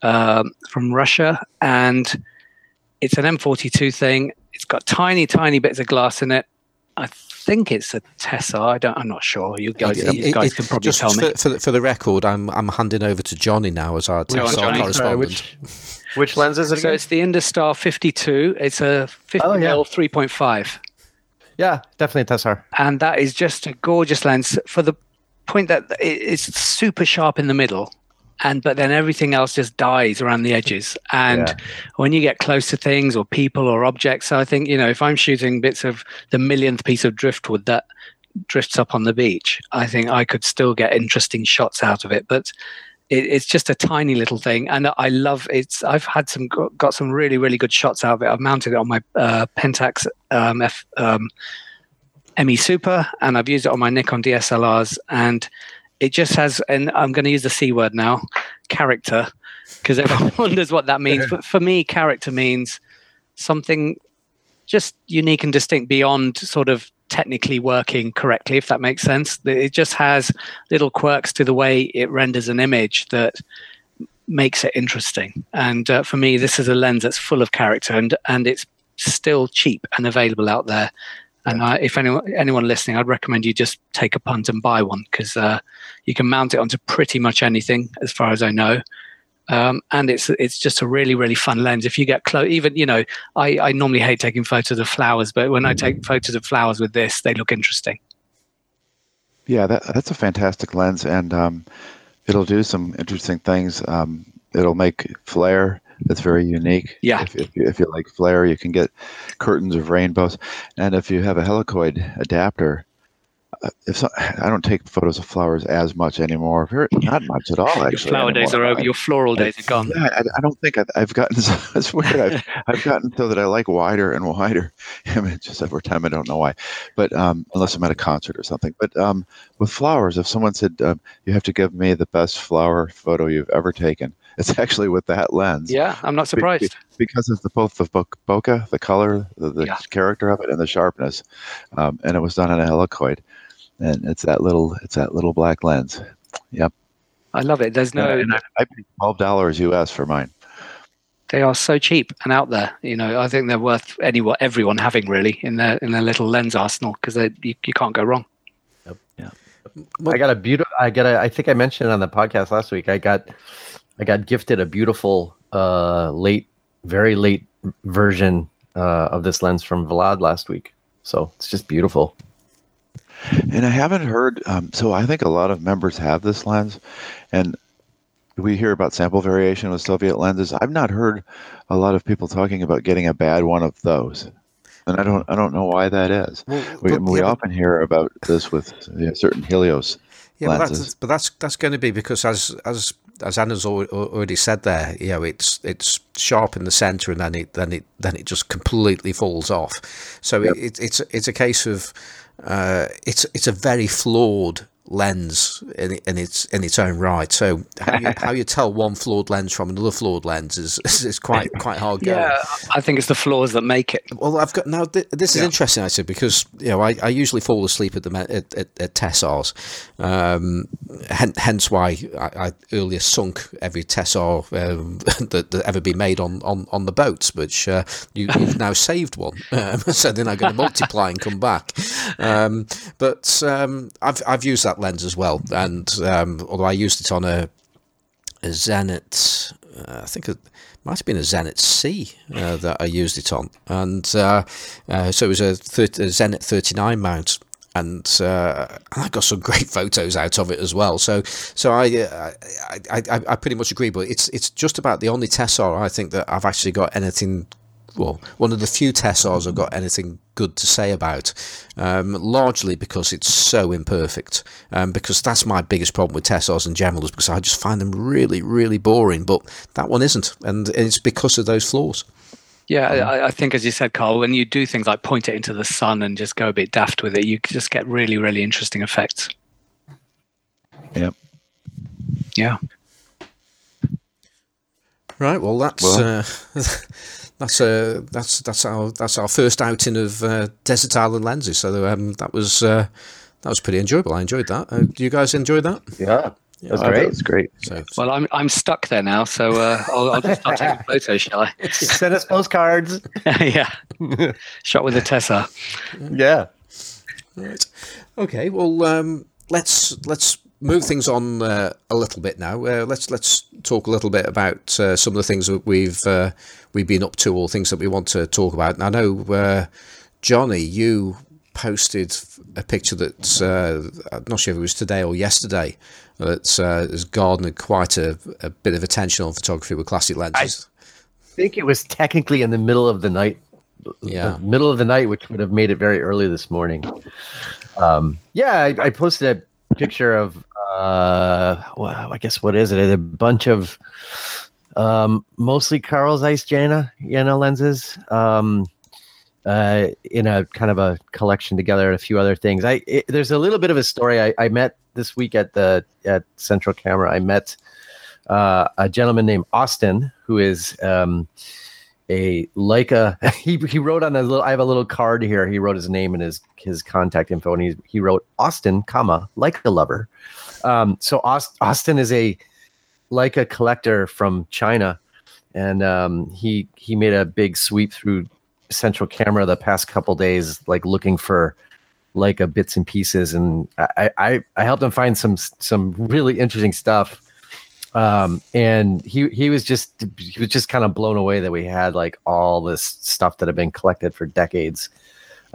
Speaker 4: um, from Russia. And it's an M42 thing. It's got tiny, tiny bits of glass in it. I think it's a Tessar. I don't. I'm not sure. You guys, it, you guys it, can probably tell
Speaker 1: me. For, for, the record, I'm I'm handing over to Johnny now as our Tessar correspondent.
Speaker 3: which, [LAUGHS] which lens is it?
Speaker 4: So it's the Industar 52. It's a 50 oh, yeah. 3.5.
Speaker 3: Yeah, definitely a Tessar.
Speaker 4: And that is just a gorgeous lens for the point that it's super sharp in the middle and but then everything else just dies around the edges. And yeah. when you get close to things or people or objects so i think you know if i'm shooting bits of the millionth piece of driftwood that drifts up on the beach i think i could still get interesting shots out of it. But it, it's just a tiny little thing. And i love it's i've had some got some really really good shots out of it. I've mounted it on my uh, pentax um, F, um, me super and i've used it on my nikon dslrs and it just has, and I'm going to use the C word now, character, because everyone [LAUGHS] wonders what that means. But for me, character means something just unique and distinct beyond sort of technically working correctly, if that makes sense. It just has little quirks to the way it renders an image that makes it interesting. And uh, for me, this is a lens that's full of character and, and it's still cheap and available out there. And uh, if anyone anyone listening, I'd recommend you just take a punt and buy one because uh, you can mount it onto pretty much anything, as far as I know. Um, and it's it's just a really really fun lens. If you get close, even you know, I, I normally hate taking photos of flowers, but when I take photos of flowers with this, they look interesting.
Speaker 2: Yeah, that, that's a fantastic lens, and um, it'll do some interesting things. Um, it'll make flare that's very unique.
Speaker 4: Yeah.
Speaker 2: If, if, you, if you like flare, you can get curtains of rainbows, and if you have a helicoid adapter, uh, if so, I don't take photos of flowers as much anymore, very, not much at all. Actually,
Speaker 4: your flower
Speaker 2: anymore.
Speaker 4: days are over. Your floral days are gone.
Speaker 2: Yeah, I, I don't think I, have gotten. So, [LAUGHS] it's weird. I've, I've gotten so that I like wider and wider [LAUGHS] images over time. I don't know why, but um, unless I'm at a concert or something. But um, with flowers, if someone said um, you have to give me the best flower photo you've ever taken, [LAUGHS] it's actually with that lens.
Speaker 4: Yeah, I'm not surprised
Speaker 2: because of the both the bokeh, the color, the, the
Speaker 4: Yeah.
Speaker 2: character of it, and the sharpness, um, and it was done on a helicoid, and it's that little it's that little black lens. Yep.
Speaker 4: I love it. There's no.
Speaker 2: and I, I paid twelve dollars US for mine.
Speaker 4: they are so cheap and out there. You know, I think they're worth anyone, everyone having really in their in their little lens arsenal because you, you can't go wrong. Yep. Yeah.
Speaker 3: I got a beautiful. I got a. I think I mentioned on the podcast last week. I got, I got gifted a beautiful, uh, late, very late version uh, of this lens from Vlad last week. So it's just beautiful.
Speaker 2: And I haven't heard. Um, so I think a lot of members have this lens, and we hear about sample variation with Soviet lenses. I've not heard a lot of people talking about getting a bad one of those, and I don't. I don't know why that is.
Speaker 1: Well,
Speaker 2: We,
Speaker 1: but-
Speaker 2: we
Speaker 1: yeah, but-
Speaker 2: often hear about this with you know, certain Helios
Speaker 1: Yeah, but
Speaker 2: lenses.
Speaker 1: that's, but that's that's going to be because as as as Anna's al- al- already said there, you know, it's it's sharp in the center and then it then it then it just completely falls off. So
Speaker 2: Yep.
Speaker 1: it, it's it's a case of uh, it's it's a very flawed lens in, in its in its own right. So how you, how you tell one flawed lens from another flawed lens is is quite [LAUGHS] quite hard going.
Speaker 4: Yeah, I think it's the flaws that make it.
Speaker 1: Well, I've got now. Th- this is
Speaker 4: Yeah.
Speaker 1: interesting, actually, because you know I, I usually fall asleep at the at, at, at Tessars, um, hen- hence why I, I earlier sunk every Tessar um, [LAUGHS] that, that ever been made on, on, on the boats, which uh, you, you've now [LAUGHS] saved one, um, so then I'm going to multiply and come back. Um, but um, I've I've used that lens as well, and um, although I used it on a, a Zenit, uh, I think it might have been a Zenit C uh, that I used it on, and uh, uh, so it was a, thir- a Zenit 39 mount. And uh, I got some [LAUGHS] great photos out of it as well. So, so I, uh, I, I, I, I pretty much agree. But it's it's just about the only Tessar I think that I've actually got anything well, one of the few Tessars I've got anything good to say about, um, largely because it's so imperfect. Um, because that's my biggest problem with Tessars in general, is because I just find them really, really boring. But that one isn't, and it's because of those flaws.
Speaker 4: Yeah, I, I think as you said, Carl, when you do things like point it into the sun and just go a bit daft with it, you just get really, really interesting effects.
Speaker 2: Yep.
Speaker 4: Yeah.
Speaker 1: Right. Well, that's
Speaker 2: Well-
Speaker 1: uh, [LAUGHS] that's uh, that's that's our that's our first outing of uh, desert island lenses. So um, that was uh, that was pretty enjoyable. I enjoyed that. Uh, do you guys enjoy that?
Speaker 3: Yeah, that's great.
Speaker 2: was great.
Speaker 1: So,
Speaker 4: Well, I'm I'm stuck there now, so uh, I'll, I'll just start taking [LAUGHS] photos, shall I? [LAUGHS]
Speaker 3: Send us postcards. [LAUGHS]
Speaker 4: yeah. Shot with a Tessar.
Speaker 3: yeah.
Speaker 1: Right. Okay. Well, um, let's let's move things on uh, a little bit now. Uh, let's let's talk a little bit about uh, some of the things that we've uh, we've been up to, or things that we want to talk about. And I know uh, Johnny, you posted a picture that uh, I'm not sure if it was today or yesterday that uh, has garnered quite a, a bit of attention on photography with classic lenses.
Speaker 3: I think it was technically in the middle of the night.
Speaker 1: Yeah.
Speaker 3: middle of the night, which would have made it very early this morning. Um, yeah, I, I posted a picture of, uh, well, I guess what is it? A bunch of um, mostly Carl Zeiss Jena, know, lenses. Um, uh, in a kind of a collection together and a few other things. I it, there's a little bit of a story. I, I met this week at the at Central Camera. I met uh, a gentleman named Austin who is um, a Leica. [LAUGHS] He he wrote on a little. I have a little card here. He wrote his name and his his contact info, and he he wrote Austin, comma Leica lover. Um, so Austin is a Leica collector from China, and um, he he made a big sweep through Central Camera the past couple days, like looking for Leica bits and pieces, and I I, I helped him find some some really interesting stuff. um, and he he was just he was just kind of blown away that we had like all this stuff that had been collected for decades.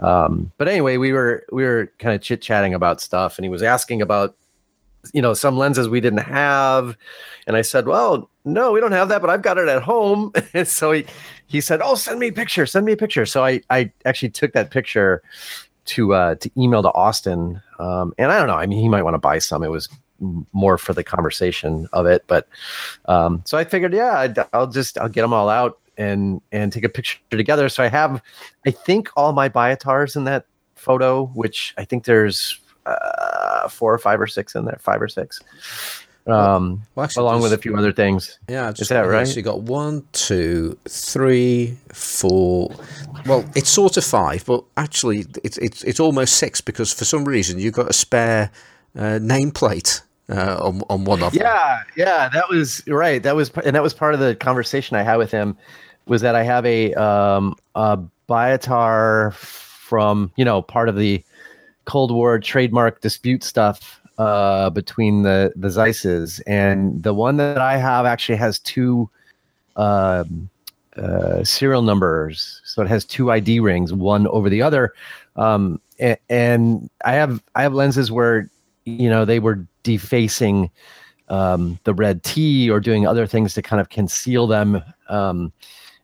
Speaker 3: Um, but anyway, we were we were kind of chit chatting about stuff, and he was asking about you know some lenses we didn't have, and I said, well, no, we don't have that, but I've got it at home. [LAUGHS] and so he he said, oh, send me a picture, send me a picture. So I I actually took that picture to uh, to email to Austin, um, and I don't know. I mean, he might want to buy some. It was more for the conversation of it. But um, so I figured, yeah, I'll just I'll get them all out and and take a picture together. So I have, I think all my Biotars in that photo, which I think there's uh, four or five or six in there, five or six. Um, well, along with a few other things.
Speaker 1: Yeah, is that right? So you got one, two, three, four. Well, it's sort of five, but actually, it's it's it's almost six because for some reason you got a spare uh, nameplate uh, on on one of
Speaker 3: them. Yeah, yeah, that was right. That was and that was part of the conversation I had with him was that I have a um a Biotar from you know part of the Cold War trademark dispute stuff uh, between the the Zeisses, and the one that I have actually has two um, uh, serial numbers, so it has two ID rings, one over the other. Um, and, and I have I have lenses where you know they were defacing um, the red T or doing other things to kind of conceal them. Um,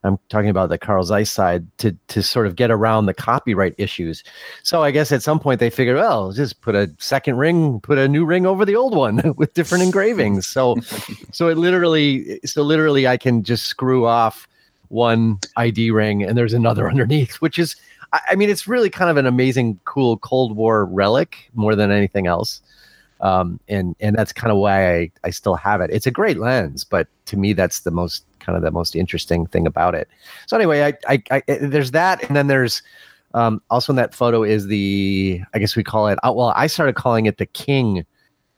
Speaker 3: I'm talking about the Carl Zeiss side to to sort of get around the copyright issues. So I guess at some point they figured, well, just put a second ring, put a new ring over the old one [LAUGHS] with different engravings. So [LAUGHS] so it literally so literally I can just screw off one ID ring and there's another [LAUGHS] underneath, which is I mean it's really kind of an amazing, cool Cold War relic more than anything else um, and and that's kind of why I, I still have it. It's a great lens, but to me, that's the most kind of the most interesting thing about it. So anyway, I, I, I there's that, and then there's um, also in that photo is the I guess we call it. Uh, well, I started calling it the King.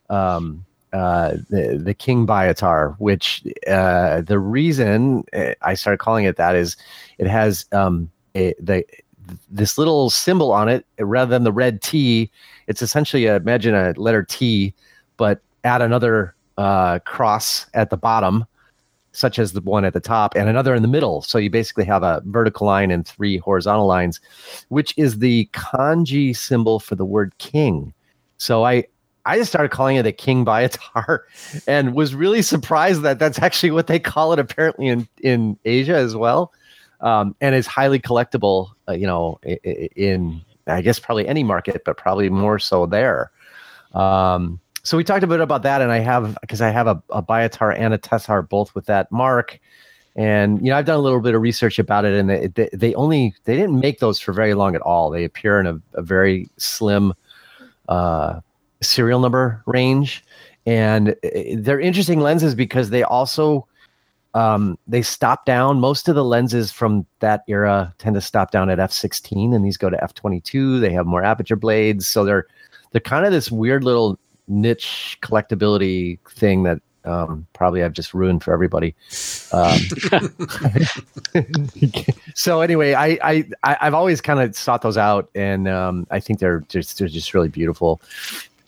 Speaker 3: Um, uh, the, the King Biotar, which uh, the reason uh, I started calling it that is it has um, a, the this little symbol on it rather than the red T. It's essentially a, imagine a letter T, but add another uh, cross at the bottom, such as the one at the top, and another in the middle. So you basically have a vertical line and three horizontal lines, which is the kanji symbol for the word king. So I I just started calling it a king biotar [LAUGHS] and was really surprised that that's actually what they call it apparently in in Asia as well um, and is highly collectible. Uh, you know, in I guess probably any market, but probably more so there. Um, so we talked a bit about that, and I have because I have a, a Biotar and a Tessar both with that mark, and you know I've done a little bit of research about it, and they, they, they only they didn't make those for very long at all. They appear in a, a very slim uh, serial number range, and uh, they're interesting lenses because they also um, they stop down. Most of the lenses from that era tend to stop down at f16, and these go to f22. They have more aperture blades, so they're they're kind of this weird little niche collectability thing that um, probably I've just ruined for everybody. Um, [LAUGHS] so anyway, I, I, I have always kind of sought those out, and um, I think they're just they're just really beautiful.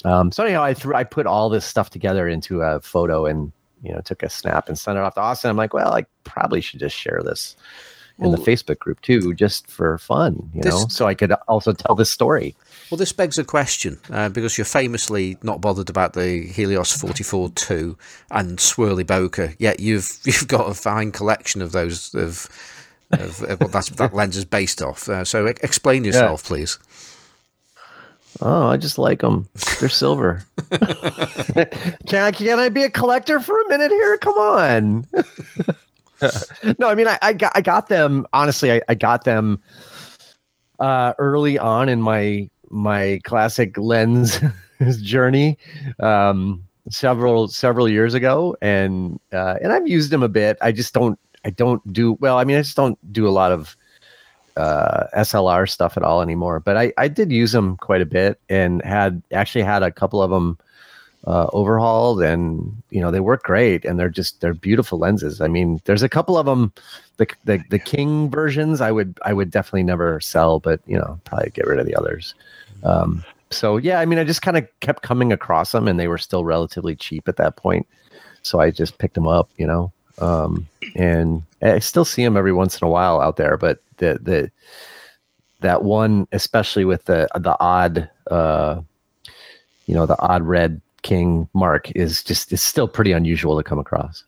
Speaker 3: Um, so anyhow, I threw I put all this stuff together into a photo, and you know, took a snap and sent it off to Austin. I'm like, well, I probably should just share this in well, the Facebook group too, just for fun, you this, know, so I could also tell this story.
Speaker 1: Well, this begs a question uh, because you're famously not bothered about the Helios 44 2 and Swirly Bokeh, yet you've [LAUGHS] you've got a fine collection of those of of, of what that's, that lens is based off. Uh, so explain yourself, yeah. please.
Speaker 3: Oh, I just like them. They're silver. [LAUGHS] can I can I be a collector for a minute here? Come on. [LAUGHS] no, I mean I, I got I got them honestly. I, I got them uh, early on in my my classic lens [LAUGHS] journey, um, several several years ago, and uh, and I've used them a bit. I just don't I don't do well. I mean, I just don't do a lot of uh, SLR stuff at all anymore. But I, I did use them quite a bit and had actually had a couple of them uh, overhauled, and you know they work great and they're just they're beautiful lenses. I mean, there's a couple of them, the the, the King versions. I would I would definitely never sell, but you know probably get rid of the others. Um, so yeah, I mean, I just kind of kept coming across them, and they were still relatively cheap at that point. so I just picked them up, you know. Um, and I still see them every once in a while out there, but the the that one, especially with the the odd, uh, you know, the odd red king mark, is just is still pretty unusual to come across.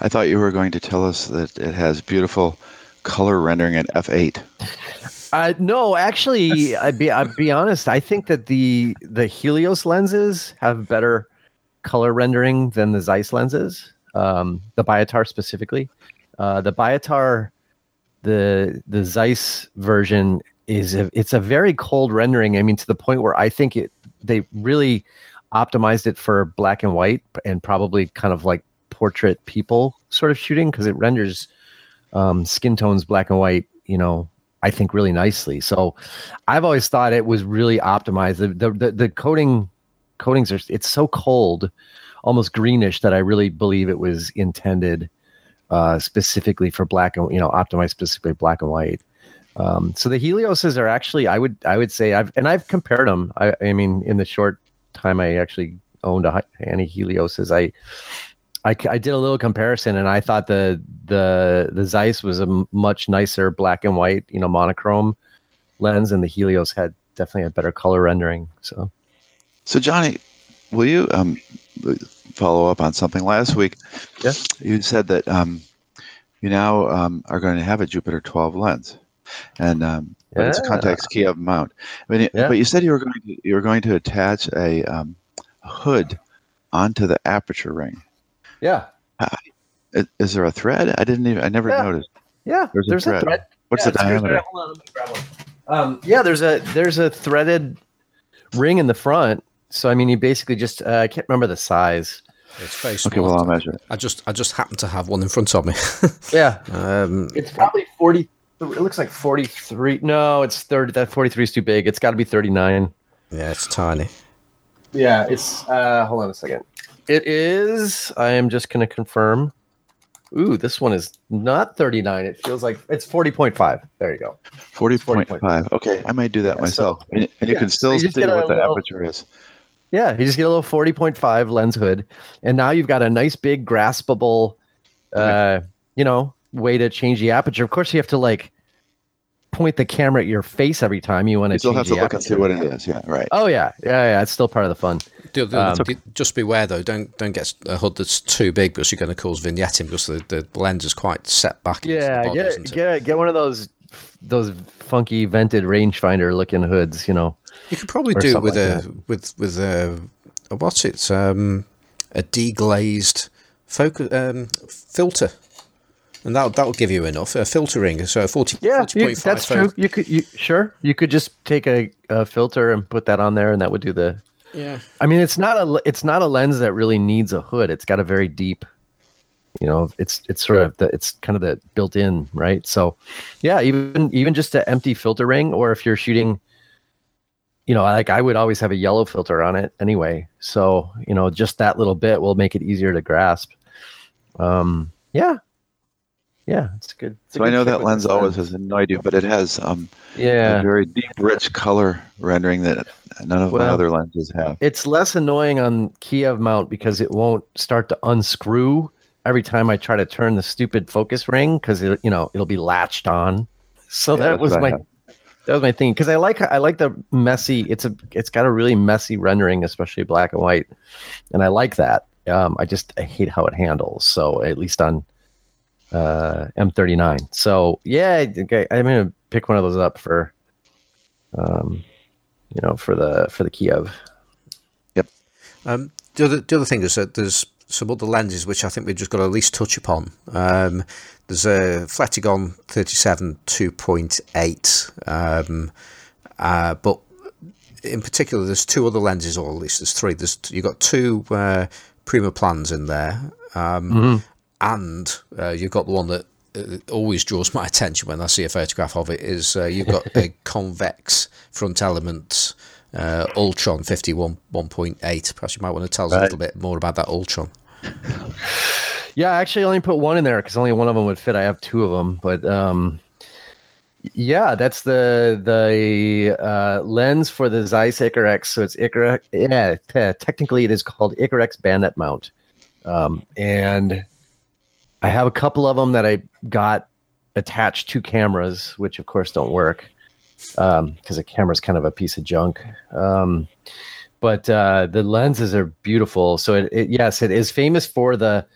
Speaker 2: I thought you were going to tell us that it has beautiful color rendering at f8. [LAUGHS]
Speaker 3: Uh, no, actually, I'd be I'd be honest. I think that the the Helios lenses have better color rendering than the Zeiss lenses. Um, the Biotar specifically, uh, the Biotar, the the Zeiss version is a, it's a very cold rendering. I mean, to the point where I think it they really optimized it for black and white and probably kind of like portrait people sort of shooting because it renders um, skin tones black and white. You know, I think really nicely. So I've always thought it was really optimized. The the the, the coating coatings are it's so cold, almost greenish that I really believe it was intended uh, specifically for black and you know optimized specifically black and white. Um, so the Helioses are actually I would I would say I've and I've compared them. I, I mean in the short time I actually owned a any Helioses I I, I did a little comparison and I thought the the the Zeiss was a much nicer black and white, you know, monochrome lens, and the Helios had definitely a better color rendering. So,
Speaker 2: so Johnny, will you um, follow up on something last week?
Speaker 3: Yeah,
Speaker 2: you said that um, you now um, are going to have a Jupiter 12 lens, and um, but yeah. it's a Contax key Kiev mount. I mean, yeah. but you said you were going to you were going to attach a, um, hood onto the aperture ring.
Speaker 3: Yeah. Uh,
Speaker 2: is, is, there a thread? I didn't even. I never
Speaker 3: yeah.
Speaker 2: noticed.
Speaker 3: Yeah. There's, there's a, thread. a, thread.
Speaker 2: What's yeah, the diameter?
Speaker 3: Um, yeah, there's a there's a threaded ring in the front. So I mean, you basically just uh, I can't remember the size.
Speaker 1: It's very
Speaker 2: small. Okay, well I'll measure it.
Speaker 1: I just I just happen to have one in front of me. [LAUGHS]
Speaker 3: yeah.
Speaker 1: Um,
Speaker 3: it's probably forty. It looks like forty three. No, it's thirty. That forty three is too big. It's got to be thirty nine.
Speaker 1: Yeah, it's tiny.
Speaker 3: Yeah, it's. uh Hold on a second. It is. I am just going to confirm. Ooh, this one is not 39. It feels like it's 40.5. There you go.
Speaker 2: 40.5. Okay, I might do that yeah, myself. So, and, and, you can still so see what the little, aperture is.
Speaker 3: Yeah, you just get a little 40.5 lens hood, and now you've got a nice big graspable, uh, you know, way to change the aperture. Of course, you have to like point the camera at your face every time you want to. You
Speaker 2: still have to look and see what it is. Yeah, right.
Speaker 3: Oh yeah, yeah, yeah. It's still part of the fun.
Speaker 1: Um, just beware though. Don't don't get a hood that's too big because you're going to cause vignetting because the, the lens is quite set back.
Speaker 3: Yeah, body, get get get one of those those funky vented rangefinder looking hoods. You know,
Speaker 1: you could probably do it with like a that. with with a, a what's it um a deglazed focus um, filter and that that'll give you enough uh, filtering. So forty.
Speaker 3: Yeah, 40. You, that's true. You could you, sure you could just take a, a, filter and put that on there, and that would do the.
Speaker 1: Yeah.
Speaker 3: I mean, it's not a it's not a lens that really needs a hood. It's got a very deep. You know, it's it's sort of the, it's kind of the built in, right? So, yeah, even even just an empty filter ring, or if you're shooting. You know, like I would always have a yellow filter on it anyway. So, you know, just that little bit will make it easier to grasp. Um, yeah, yeah, it's good. It's
Speaker 2: so I know that lens always has annoyed you, but it has um,
Speaker 3: yeah,
Speaker 2: a very deep, rich color rendering that none of well, my other lenses have.
Speaker 3: It's less annoying on Kiev mount because it won't start to unscrew every time I try to turn the stupid focus ring because you know, it'll be latched on. [LAUGHS] So yeah, that was my that was my thing because I like I like the messy. It's a it's got a really messy rendering, especially black and white, and I like that. Um, I just I hate how it handles. So at least on uh, M39. So yeah, okay, I'm gonna pick one of those up for, um, you know, for the for the Kiev.
Speaker 2: Yep.
Speaker 1: Um, the other the other thing is that there's some other lenses which I think we've just got to at least touch upon. Um, there's a Flektogon 37 2.8, um, uh, but in particular, there's two other lenses, or at least there's three. There's you've got two uh, Primaplans in there, um, mm-hmm and uh, you've got the one that uh, always draws my [LAUGHS] attention when I see a photograph of it is uh, you've got a [LAUGHS] convex front element uh, Ultron 51.8. Perhaps you might want to tell us right. a little bit more about that Ultron.
Speaker 3: Yeah, I actually only put one in there because only one of them would fit. I have two of them, but um, yeah, that's the the uh, lens for the Zeiss Icarex. So it's Icarex. Yeah, technically it is called Icarex Bayonet mount um, and I have a couple of them that I got attached to cameras, which of course don't work because um, a is kind of a piece of junk. Um, but uh, the lenses are beautiful. So it, it, yes, it is famous for the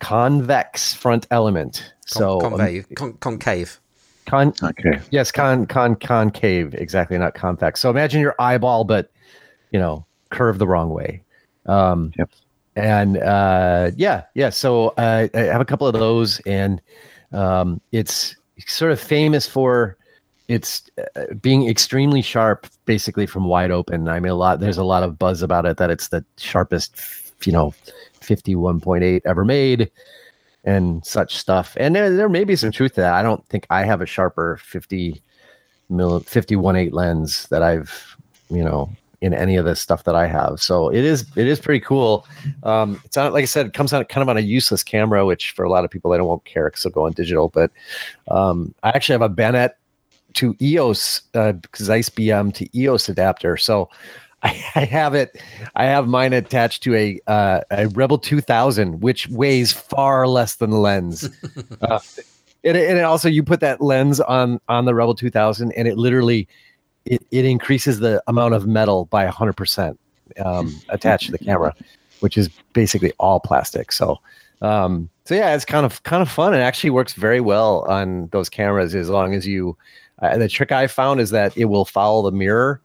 Speaker 3: convex front element.
Speaker 1: Con-
Speaker 3: so
Speaker 1: convave, um, con- concave.
Speaker 3: Con-
Speaker 2: Okay.
Speaker 3: yes, con con concave, exactly, not convex. So imagine your eyeball, but you know, curved the wrong way. Um,
Speaker 2: Yep.
Speaker 3: And uh, yeah, yeah. So uh, I have a couple of those, and um, it's sort of famous for it's uh, being extremely sharp, basically from wide open. I mean, a lot. There's a lot of buzz about it that it's the sharpest, you know, 51.8 ever made, and such stuff. And there, there may be some truth to that. I don't think I have a sharper 50 mil 51.8 lens that I've, you know, in any of this stuff that I have. So it is it is pretty cool. Um, it's not like I said, it comes out kind of on a useless camera, which for a lot of people I don't won't care because they'll go on digital. But um, I actually have a Bayonet to EOS uh, Zeiss BM to EOS adapter. So I, [LAUGHS] I have it. I have mine attached to a uh, a Rebel 2000, which weighs far less than the lens. [LAUGHS] uh, and, and it also you put that lens on on the Rebel 2000, and it literally it, it increases the amount of metal by 100% um, [LAUGHS] attached to the camera, which is basically all plastic. So, um, so yeah, it's kind of kind of fun. It actually works very well on those cameras as long as you. Uh, the trick I found is that it will follow the mirror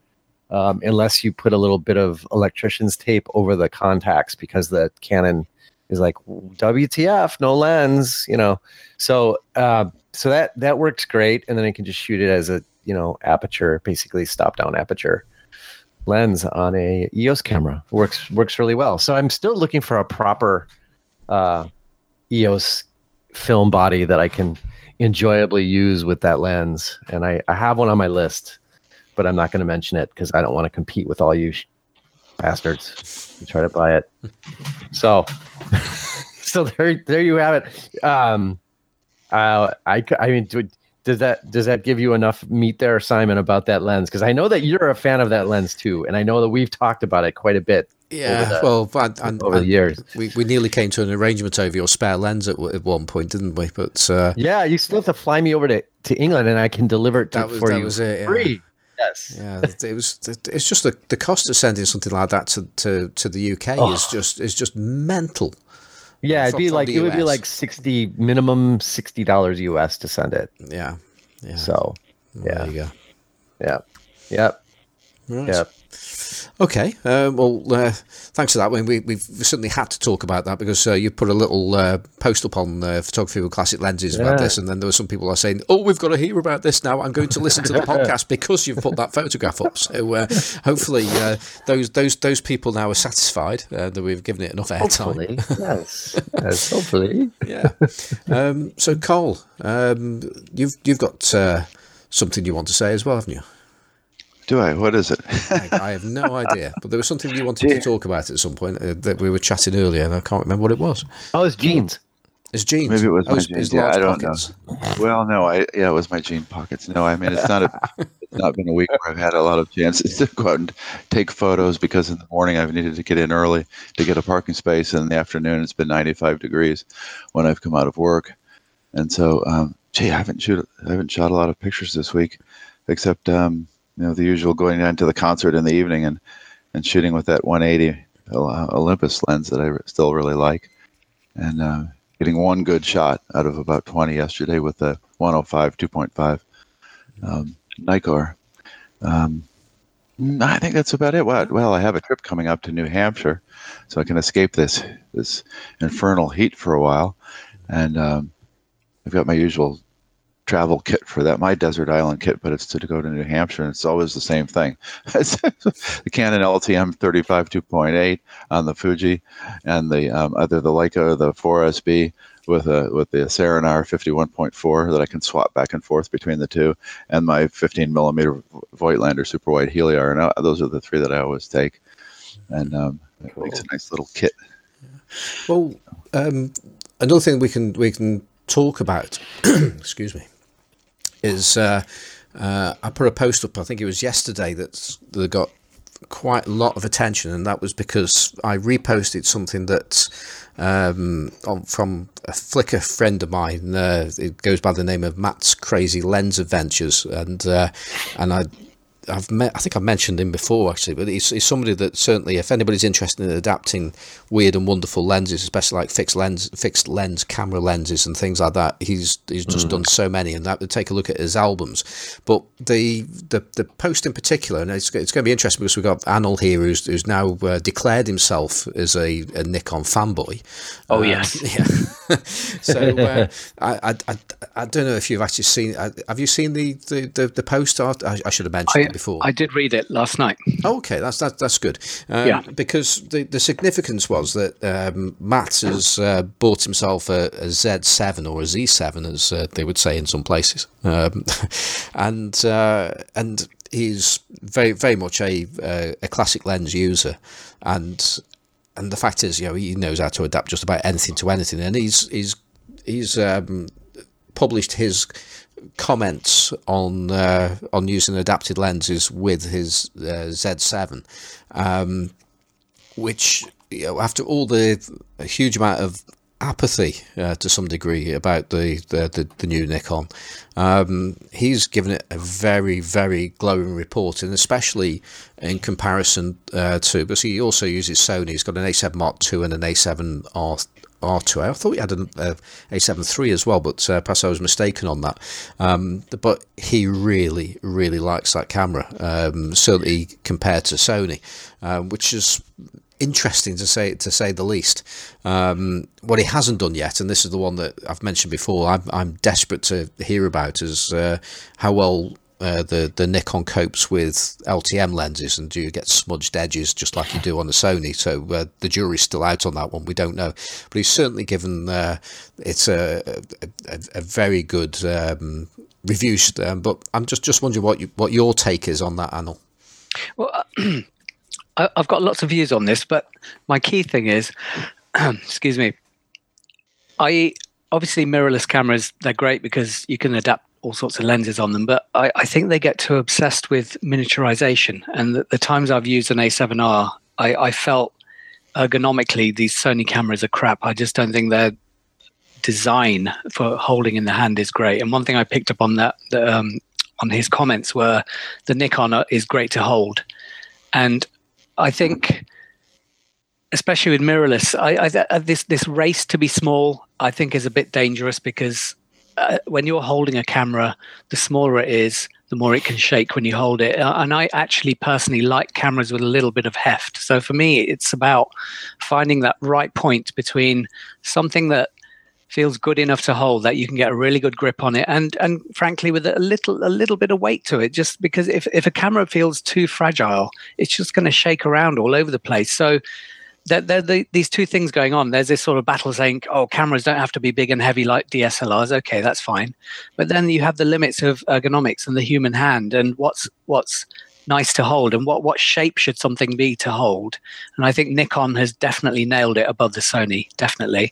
Speaker 3: um, unless you put a little bit of electrician's tape over the contacts because the Canon is like WTF, no lens, you know. So uh, so that that works great, and then I can just shoot it as a you know aperture, basically stop down aperture lens on a EOS camera. Works works really well. So I'm still looking for a proper uh, EOS film body that I can enjoyably use with that lens, and I, I have one on my list, but I'm not going to mention it because I don't want to compete with all you sh- bastards who try to buy it. So, [LAUGHS] so there there you have it. Um, uh, I I mean. Do, does that does that give you enough meat there, Simon, about that lens? Because I know that you're a fan of that lens too, and I know that we've talked about it quite a bit.
Speaker 1: Yeah,
Speaker 3: the-
Speaker 1: well, and, and,
Speaker 3: over the years.
Speaker 1: we, we nearly came to an arrangement over your spare lens at, at one point, didn't we? But uh,
Speaker 3: Yeah, you still have to fly me over to, to England, and I can deliver it to,
Speaker 1: That was-
Speaker 3: for
Speaker 1: that
Speaker 3: you
Speaker 1: was it, yeah.
Speaker 3: free. Yes.
Speaker 1: yeah, it was. It's just the, the cost of sending something like that to, to, to the UK is just is just mental.
Speaker 3: Yeah, it'd be like it would be like sixty minimum sixty dollars US to send it.
Speaker 1: Yeah, yeah.
Speaker 3: So
Speaker 1: Well,
Speaker 3: yeah.
Speaker 1: there you go.
Speaker 3: yeah, yep,
Speaker 1: Right.
Speaker 3: yep.
Speaker 1: Okay. Uh, well, uh, thanks for that. We, we, we've certainly had to talk about that because uh, you put a little uh, post up on uh, photography with classic lenses about this, and then there were some people are saying, "Oh, we've got to hear about this now. I'm going to listen to the [LAUGHS] podcast because you've put that photograph up." So uh, hopefully, uh, those those those people now are satisfied uh, that we've given it enough airtime.
Speaker 3: Hopefully, yes, yes, hopefully.
Speaker 1: Yeah. Um, so, Carl, um, you've you've got uh, something you want to say as well, haven't you?
Speaker 2: Do I? What is it?
Speaker 1: I, I have no [LAUGHS] idea, but there was something you wanted to talk about at some point uh, that we were chatting earlier, and I can't remember what it was.
Speaker 3: Oh, it's jeans.
Speaker 1: It's jeans.
Speaker 2: Maybe it was
Speaker 1: Oh,
Speaker 2: my
Speaker 1: it's-
Speaker 2: jeans.
Speaker 1: it's
Speaker 2: Yeah, I don't know. well, no, I yeah, it was my jean pockets. No, I mean it's not a, [LAUGHS] it's not been a week where I've had a lot of chances to go out and take photos because in the morning I've needed to get in early to get a parking space, and in the afternoon it's been 95 degrees when I've come out of work, and so um, gee, I haven't shoot I haven't shot a lot of pictures this week, except um, you know the usual going down to the concert in the evening and and shooting with that 180 Olympus lens that I still really like, and. Uh, getting one good shot out of about 20 yesterday with the 105 2.5 um, Nikkor. Um, I think that's about it. Well, well, I have a trip coming up to New Hampshire, so I can escape this this infernal heat for a while, and um, I've got my usual travel kit for that. My desert island kit, but it's to go to New Hampshire, and it's always the same thing. [LAUGHS] The Canon LTM 35 2.8 on the Fuji, and the um, either the Leica or the 4SB with a with the Serenar 51.4 that I can swap back and forth between the two, and my 15 millimeter Voigtlander super wide Heliar, and uh, those are the three that I always take, and um, it makes a nice little kit.
Speaker 1: Well, um, another thing we can we can talk about, [CLEARS THROAT] excuse me, is uh, uh, I put a post up. I think it was yesterday that that got quite a lot of attention, and that was because I reposted something that um, on, from a Flickr friend of mine. Uh, it goes by the name of Matt's Crazy Lens Adventures, and uh, and I I've met, I think I've mentioned him before actually, but he's, he's somebody that certainly, if anybody's interested in adapting weird and wonderful lenses, especially like fixed lens, fixed lens camera lenses and things like that, he's he's just mm. done so many, and that take a look at his albums. But the the, the post in particular, and it's, it's going to be interesting because we've got Anil here, who's who's now uh, declared himself as a, a Nikon fanboy.
Speaker 4: Oh yes, [LAUGHS]
Speaker 1: yeah. so uh, I, I, I don't know if you've actually seen. Uh, have you seen the the, the, the post? I, I should have mentioned. I, before.
Speaker 4: I did read it last night.
Speaker 1: Okay, that's that, that's good. Um, yeah, because the the significance was that um, Matt has uh, bought himself a a Z7 or a Z7, as uh, they would say in some places, um, [LAUGHS] and uh, and he's very very much a uh, a classic lens user, and and the fact is, you know, he knows how to adapt just about anything to anything, and he's he's he's um, published his comments on uh, on using adapted lenses with his uh, Z7, um, which you know, after all the huge amount of apathy uh, to some degree about the the, the, the new Nikon, um, he's given it a very very glowing report, and especially in comparison uh, to because he also uses Sony. He's got an A7 Mark II and an A7R R2. I thought he had an uh, A7 III as well, but uh, perhaps I was mistaken on that. Um, but he really, really likes that camera, um, certainly compared to Sony, uh, which is interesting to say to say the least. Um, what he hasn't done yet, and this is the one that I've mentioned before, I'm, I'm desperate to hear about, is uh, how well uh, the the Nikon copes with LTM lenses, and do you get smudged edges just like you do on the Sony? So uh, the jury's still out on that one. We don't know, but he's certainly given uh, it's a, a, a very good um, review. Um, but I'm just just wondering what you, what your take is on that, Anil.
Speaker 4: Well, [CLEARS THROAT] I've got lots of views on this, but my key thing is, [CLEARS THROAT] excuse me, I obviously mirrorless cameras they're great because you can adapt all sorts of lenses on them, but I, I think they get too obsessed with miniaturization. And the, the times I've used an A7R, I, I, felt ergonomically these Sony cameras are crap. I just don't think their design for holding in the hand is great. And one thing I picked up on that um, on his comments were the Nikon is great to hold, and I think especially with mirrorless, I, I, uh, this this race to be small, I think, is a bit dangerous because uh, when you're holding a camera, the smaller it is, the more it can shake when you hold it. Uh, and I actually personally like cameras with a little bit of heft. So for me, it's about finding that right point between something that feels good enough to hold that you can get a really good grip on it and and frankly with a little a little bit of weight to it just because if, if a camera feels too fragile it's just going to shake around all over the place so there, there, there, these two things going on. There's this sort of battle saying, "Oh, cameras don't have to be big and heavy like DSLRs." Okay, that's fine, but then you have the limits of ergonomics and the human hand, and what's what's nice to hold, and what what shape should something be to hold. And I think Nikon has definitely nailed it above the Sony, definitely.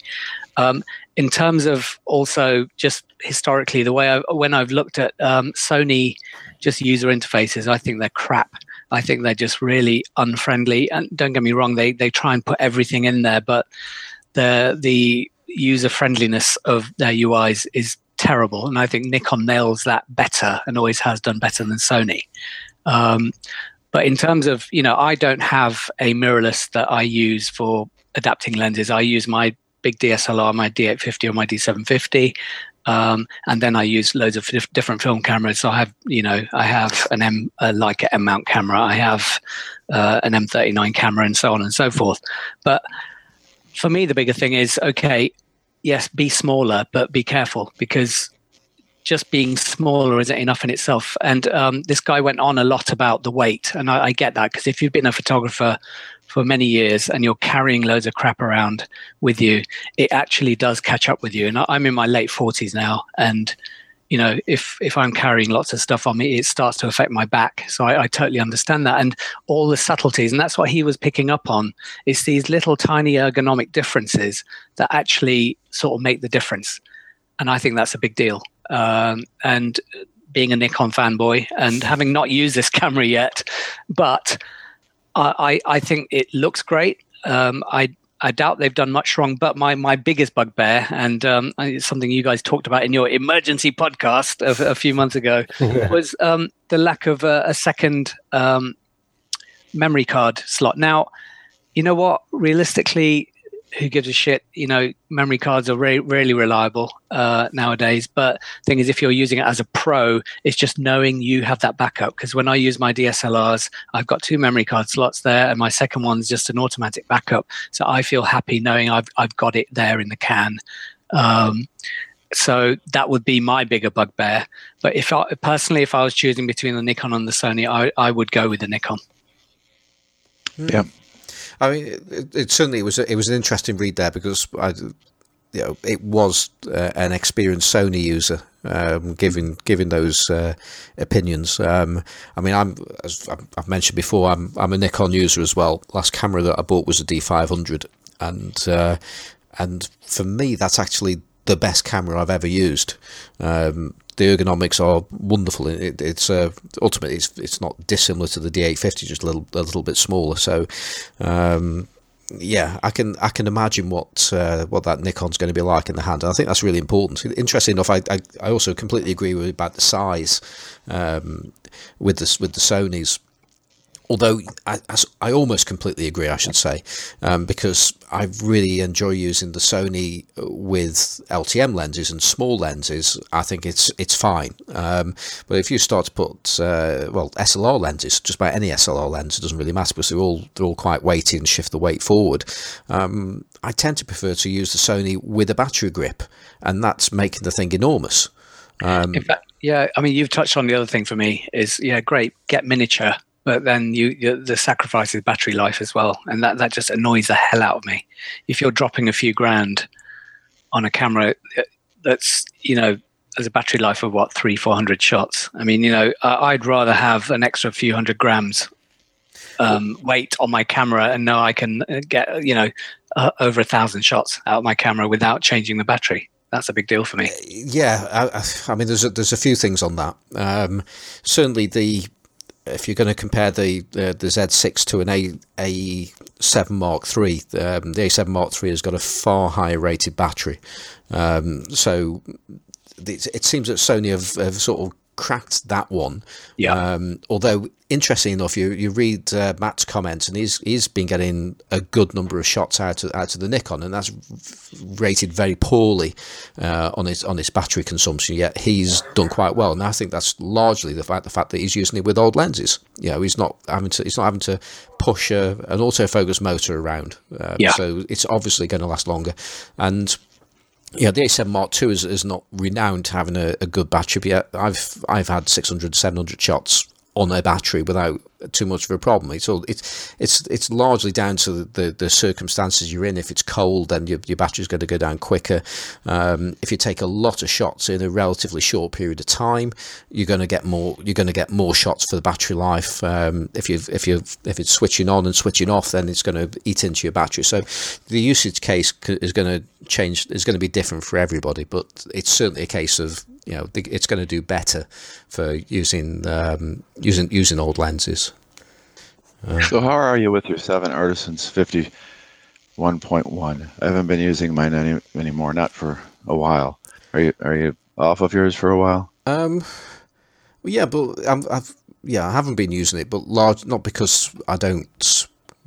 Speaker 4: Um, in terms of also just historically, the way I, when I've looked at um, Sony just user interfaces, I think they're crap. I think they're just really unfriendly. And don't get me wrong, they they try and put everything in there, but the the user friendliness of their UIs is terrible. And I think Nikon nails that better and always has done better than Sony. Um, but in terms of, you know, I don't have a mirrorless that I use for adapting lenses. I use my big DSLR, my D850 or my D750. Um, and then I use loads of different film cameras. So I have, you know, I have an M, a Leica M mount camera. I have uh, an M39 camera, and so on and so forth. But for me, the bigger thing is okay. Yes, be smaller, but be careful because just being smaller isn't enough in itself. And um, this guy went on a lot about the weight, and I, I get that because if you've been a photographer for many years and you're carrying loads of crap around with you, it actually does catch up with you. And I'm in my late 40s now, and you know, if if I'm carrying lots of stuff on me, it starts to affect my back. So I, I totally understand that, and all the subtleties, and that's what he was picking up on. Is these little tiny ergonomic differences that actually sort of make the difference, and I think that's a big deal. Um, and being a Nikon fanboy and having not used this [LAUGHS] camera yet, but I, I think it looks great. Um, I I doubt they've done much wrong. But my my biggest bugbear, and um, it's something you guys talked about in your emergency podcast a, a few months ago, [LAUGHS] was um, the lack of a, a second um, memory card slot. Now, you know what? Realistically, who gives a shit? You know, memory cards are re- really reliable uh, nowadays. But thing is, if you're using it as a pro, it's just knowing you have that backup. Because when I use my DSLRs, I've got two memory card slots there, and my second one's just an automatic backup. So I feel happy knowing I've I've got it there in the can. Um, so that would be my bigger bugbear. But if I personally, if I was choosing between the Nikon and the Sony, I, I would go with the Nikon.
Speaker 2: Yeah.
Speaker 1: I mean, it, it certainly was. It was an interesting read there because I, you know, it was uh, an experienced Sony user um, giving giving those uh, opinions. Um, I mean, I'm as I've mentioned before, I'm I'm a Nikon user as well. Last camera that I bought was a D500, and uh, and for me, that's actually the best camera I've ever used. Um, the ergonomics are wonderful. It, it's uh, ultimately it's, it's not dissimilar to the D850, just a little a little bit smaller. So, um, yeah, I can I can imagine what uh, what that Nikon's going to be like in the hand. And I think that's really important. Interesting enough, I, I, I also completely agree with about the size um, with this with the Sony's although I, I almost completely agree, I should say, um, because I really enjoy using the Sony with LTM lenses and small lenses. I think it's it's fine, um, but if you start to put uh, well SLR lenses, just about any SLR lens, it doesn't really matter because they're all they're all quite weighty and shift the weight forward. Um, I tend to prefer to use the Sony with a battery grip, and that's making the thing enormous.
Speaker 4: Um, fact, yeah, I mean, you've touched on the other thing for me is yeah, great, get miniature but then you, you, the sacrifice is battery life as well, and that that just annoys the hell out of me. If you're dropping a few grand on a camera uh, that's you know has a battery life of what three four hundred shots. I mean, you know, I'd rather have an extra few hundred grams um, weight on my camera and know I can uh, get you know uh, over a thousand shots out of my camera without changing the battery. That's a big deal for me.
Speaker 1: Yeah, I, I mean, there's a, there's a few things on that. Um, certainly, the if you're going to compare the uh, the Z6 to an A A7 Mark III, um, the A7 Mark III has got a far higher rated battery. Um, so it, it, seems that Sony have, have, sort of cracked that one.
Speaker 4: Yeah.
Speaker 1: Um, although interesting enough, you you read uh, Matt's comments, and he's he's been getting a good number of shots out of out of the Nikon, and that's rated very poorly uh, on his on his battery consumption. Yet he's done quite well, and I think that's largely the fact the fact that he's using it with old lenses. You know, he's not having to he's not having to push a, an autofocus motor around. Uh,
Speaker 4: yeah.
Speaker 1: So it's obviously going to last longer, and yeah, the A7 Mark II is, is not renowned having a, a good battery, but yet. I've I've had 600, 700 shots on a battery without too much of a problem. It's all it's it's it's largely down to the, the circumstances you're in. If it's cold, then your, your battery's going to go down quicker. Um, if you take a lot of shots in a relatively short period of time, you're going to get more you're going to get more shots for the battery life. Um, if you if you if it's switching on and switching off, then it's going to eat into your battery. So the usage case is going to change. Is going to be different for everybody, but it's certainly a case of you know it's going to do better for using um, using using old lenses.
Speaker 2: Uh, so how are you with your seven Artisans fifty one point one? I haven't been using mine any anymore, not for a while. Are you are you off of yours for a while?
Speaker 1: Um, yeah, but i have yeah I haven't been using it, but large not because I don't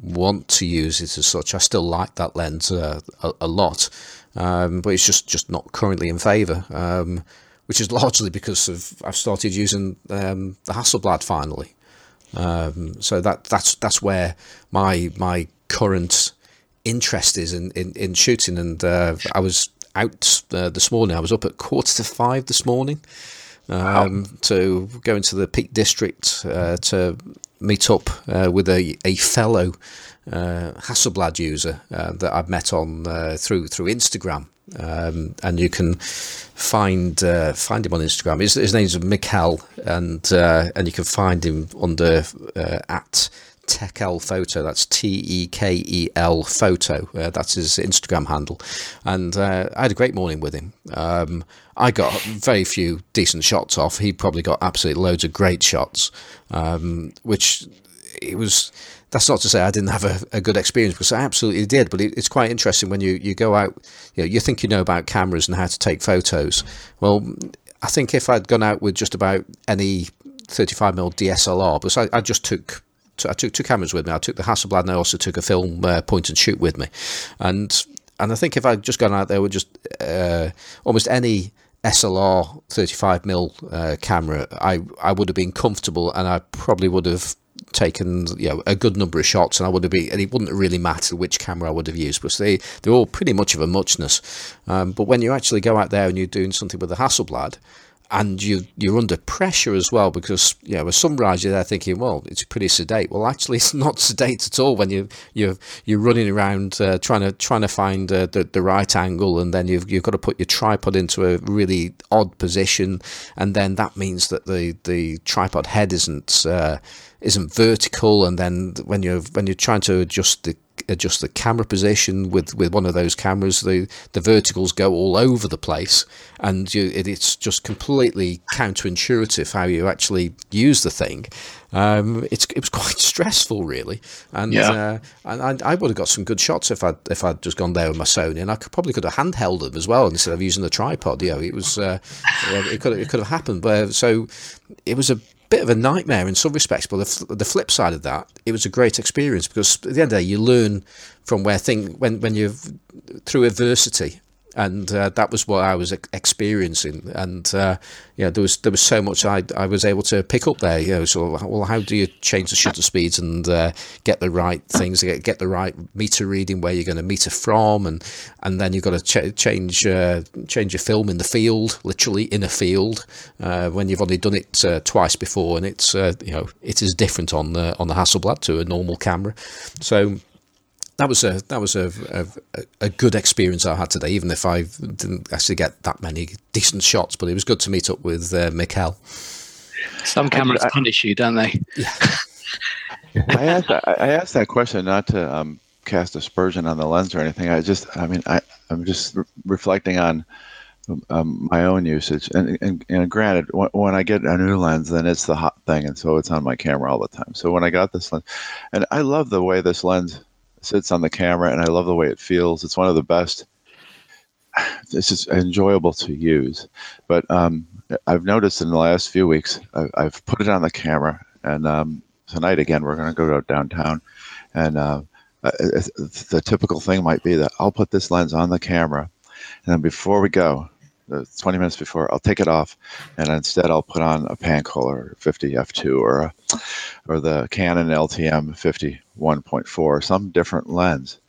Speaker 1: want to use it as such. I still like that lens uh, a, a, lot, um, but it's just just not currently in favour. Um, which is largely because of I've started using um, the Hasselblad finally. Um, so that that's that's where my my current interest is in in, in shooting. And uh, I was out uh, this morning. I was up at quarter to five this morning um, wow. to go into the Peak District uh, to meet up uh, with a a fellow uh, Hasselblad user uh, that I've met on through through Instagram. Um, and you can find uh, find him on Instagram. His, his name's Mikkel, and uh, and you can find him under uh, at Tekel Photo. That's T E K E L Photo. Uh, that's his Instagram handle. And uh, I had a great morning with him. Um, I got very few decent shots off. He probably got absolutely loads of great shots, um, which it was. That's not to say I didn't have a, a good experience because I absolutely did. But it, it's quite interesting when you, you go out. You know, you think you know about cameras and how to take photos. Well, I think if I'd gone out with just about any 35mm DSLR, because I, I just took I took two cameras with me. I took the Hasselblad and I also took a film uh, point and shoot with me. And and I think if I'd just gone out there with just uh, almost any SLR 35mm uh, camera, I I would have been comfortable and I probably would have taken you know a good number of shots and I would have been and it wouldn't really matter which camera I would have used because they they're all pretty much of a muchness. Um, but when you actually go out there and you're doing something with a Hasselblad and you you're under pressure as well because you know some riders are there thinking well it's pretty sedate. Well actually [LAUGHS] it's not sedate at all when you you you're running around uh, trying to trying to find uh, the, the right angle and then you've you've got to put your tripod into a really odd position and then that means that the the tripod head isn't uh, isn't vertical and then when you're when you're trying to adjust the adjust the camera position with, with one of those cameras, the, the verticals go all over the place, and you, it, it's just completely counterintuitive how you actually use the thing. Um, it's it was [LAUGHS] quite stressful, really, and yeah. uh, and I, I, would have got some good shots if I if I'd just gone there with my Sony, and I could, probably could have handheld them as well instead of using the tripod. You know, it was uh, it could it could have happened, but so it was a bit of a nightmare in some respects, but the, the flip side of that, it was a great experience because at the end of the day, you learn from where thing when when you've through adversity and uh, that was what I was experiencing. And uh, yeah, there was there was so much I I was able to pick up there. You know, so well, how do you change the shutter speeds and uh, get the right things, get get the right meter reading where you're going to meter from, and and then you've got to ch- change uh, change your film in the field, literally in a field, uh, when you've only done it uh, twice before, and it's you know it is different on the on the Hasselblad to a normal camera. So that was a that was a, a, a good experience I had today, even if I didn't actually get that many decent shots. But it was good to meet up with uh, Mikkel.
Speaker 4: Some cameras I, punish you, don't they?
Speaker 1: Yeah. [LAUGHS]
Speaker 2: I asked I asked that question not to um, cast aspersion on the lens or anything. I just I mean I I'm just re- reflecting on um, my own usage. And, and, and granted, when, when, I get a new lens, then it's the hot thing, and so it's on my camera all the time. So when I got this lens, and I love the way this lens sits on the camera, and I love the way it feels. It's one of the best. It's just enjoyable to use. But um, I've noticed in the last few weeks, I, have put it on the camera, and um, tonight again we're going to go downtown, and uh, uh the typical thing might be that I'll put this lens on the camera, and then before we go, 20 minutes before, I'll take it off, and instead I'll put on a Pancolar 50 f2 or a, or the Canon LTM 50 1.4, some different lens,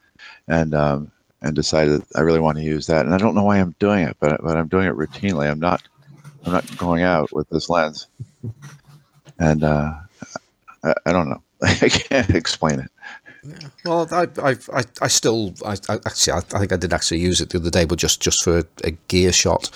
Speaker 2: and um, and decided I really want to use that. And I don't know why I'm doing it, but but I'm doing it routinely. I'm not I'm not going out with this lens, and uh, I, I don't know. [LAUGHS] I can't explain it.
Speaker 1: Yeah. Well, I, I, I, still, I, I actually, I, I, think I did actually use it the other day, but just, just for a gear shot.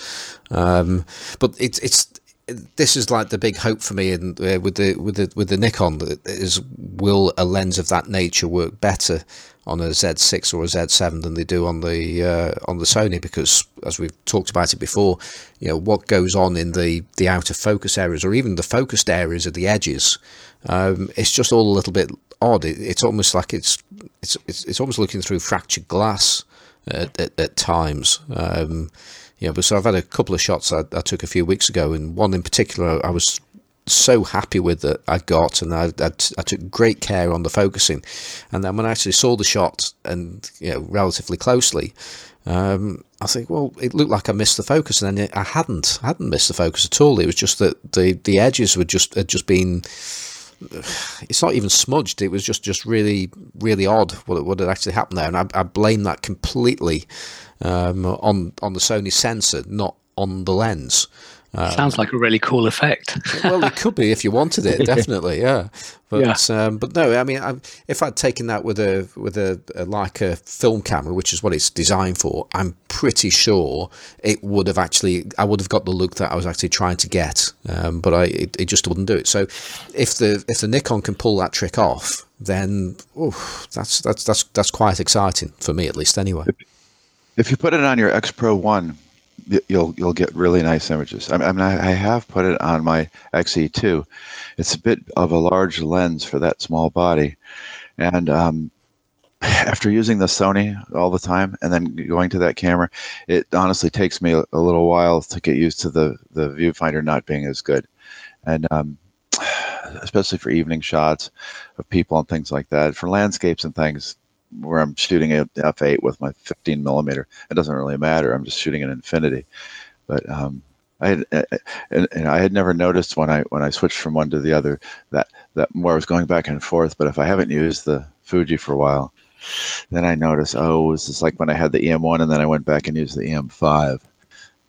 Speaker 1: Um, but it's, it's, this is like the big hope for me in, uh, with the with the with the Nikon is will a lens of that nature work better on a Z6 or a Z7 than they do on the uh, on the Sony because as we've talked about it before, you know what goes on in the the outer focus areas or even the focused areas of the edges, um, it's just all a little bit odd. It, it's almost like it's it's it's, it's almost looking through fractured glass at, at, at times. Um, yeah, but so I've had a couple of shots I, I, took a few weeks ago, and one in particular I was so happy with that I got, and I, I, I took great care on the focusing. And then when I actually saw the shot and you know relatively closely, um, I think, well, it looked like I missed the focus, and then I hadn't. I hadn't missed the focus at all. It was just that the the edges were just had just been [SIGHS] it's not even smudged. It was just, just really, really odd what, what had actually happened there, and I, I blame that completely um, on on the Sony sensor, not on the lens.
Speaker 4: Um, Sounds like a really cool effect.
Speaker 1: well, it could be if you wanted it, [LAUGHS] definitely, yeah. But yeah. Um, but no, I mean, I, if I'd taken that with a with a, a like a film camera, which is what it's designed for, I'm pretty sure it would have actually I would have got the look that I was actually trying to get. Um, but I it, it, just wouldn't do it. So if the if the Nikon can pull that trick off, then oh, that's that's that's that's quite exciting for me at least. Anyway,
Speaker 2: if you put it on your X Pro One you'll you'll get really nice images. I mean, I, have put it on my XE2. It's a bit of a large lens for that small body, and um, [SIGHS] after using the Sony all the time and then going to that camera, it honestly takes me a, a little while to get used to the the viewfinder not being as good, and um, [SIGHS] especially for evening shots of people and things like that. For landscapes and things, where I'm shooting at f8 with my 15 millimeter. It doesn't really matter. I'm just shooting an infinity. But um, I had, and, and, I had never noticed when I when I switched from one to the other that that more was going back and forth. But if I haven't used the Fuji for a while, then I noticed oh, this is like when I had the EM1 and then I went back and used the EM5,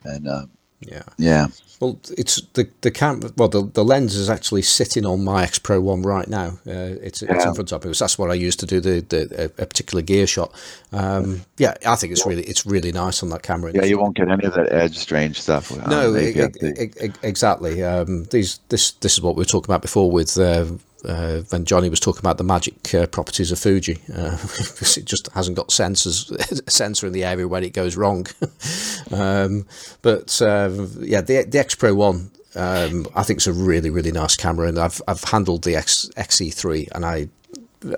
Speaker 2: and um,
Speaker 1: yeah,
Speaker 2: yeah.
Speaker 1: Well, it's the the cam. Well, the, the lens is actually sitting on my X Pro One right now. Uh, it's yeah. it's in front of me. Because that's what I used to do the, the a, particular gear shot. Um, yeah, I think it's really it's really nice on that camera.
Speaker 2: Yeah, you won't get any of that edge strange stuff.
Speaker 1: No, exactly. Um, these this this is what we were talking about before with uh, uh, when Johnny was talking about the magic uh, properties of Fuji, uh, [LAUGHS] it just hasn't got sensors, [LAUGHS] sensor in the area when it goes wrong. [LAUGHS] um, but uh, yeah, the the X Pro One, um, I think it's a really really nice camera, and I've I've handled the X XE3, and I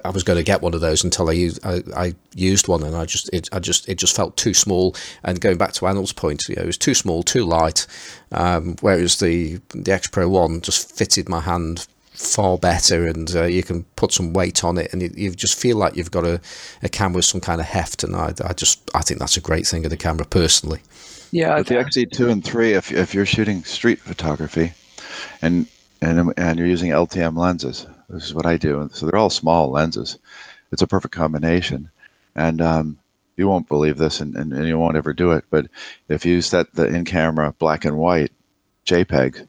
Speaker 1: I was going to get one of those until I used I, I, used one, and I just it I just it just felt too small. And going back to Anil's point, you know, it was too small, too light. Um, whereas the the X Pro One just fitted my hand far better and uh, you can put some weight on it and you, you just feel like you've got a, a camera with some kind of heft and I, I just I think that's a great thing of the camera personally.
Speaker 2: Yeah with the XE2 and 3 if, if you're shooting street photography and and and you're using LTM lenses this is what I do so they're all small lenses. It's a perfect combination and um, you won't believe this and, and, and you won't ever do it but if you set the in camera black and white JPEG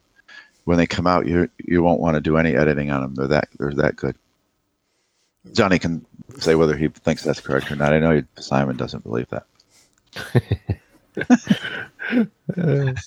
Speaker 2: when they come out, you you won't want to do any editing on them. They're that they're that good. Johnny can say whether he thinks that's correct or not. I know Simon doesn't believe that. [LAUGHS]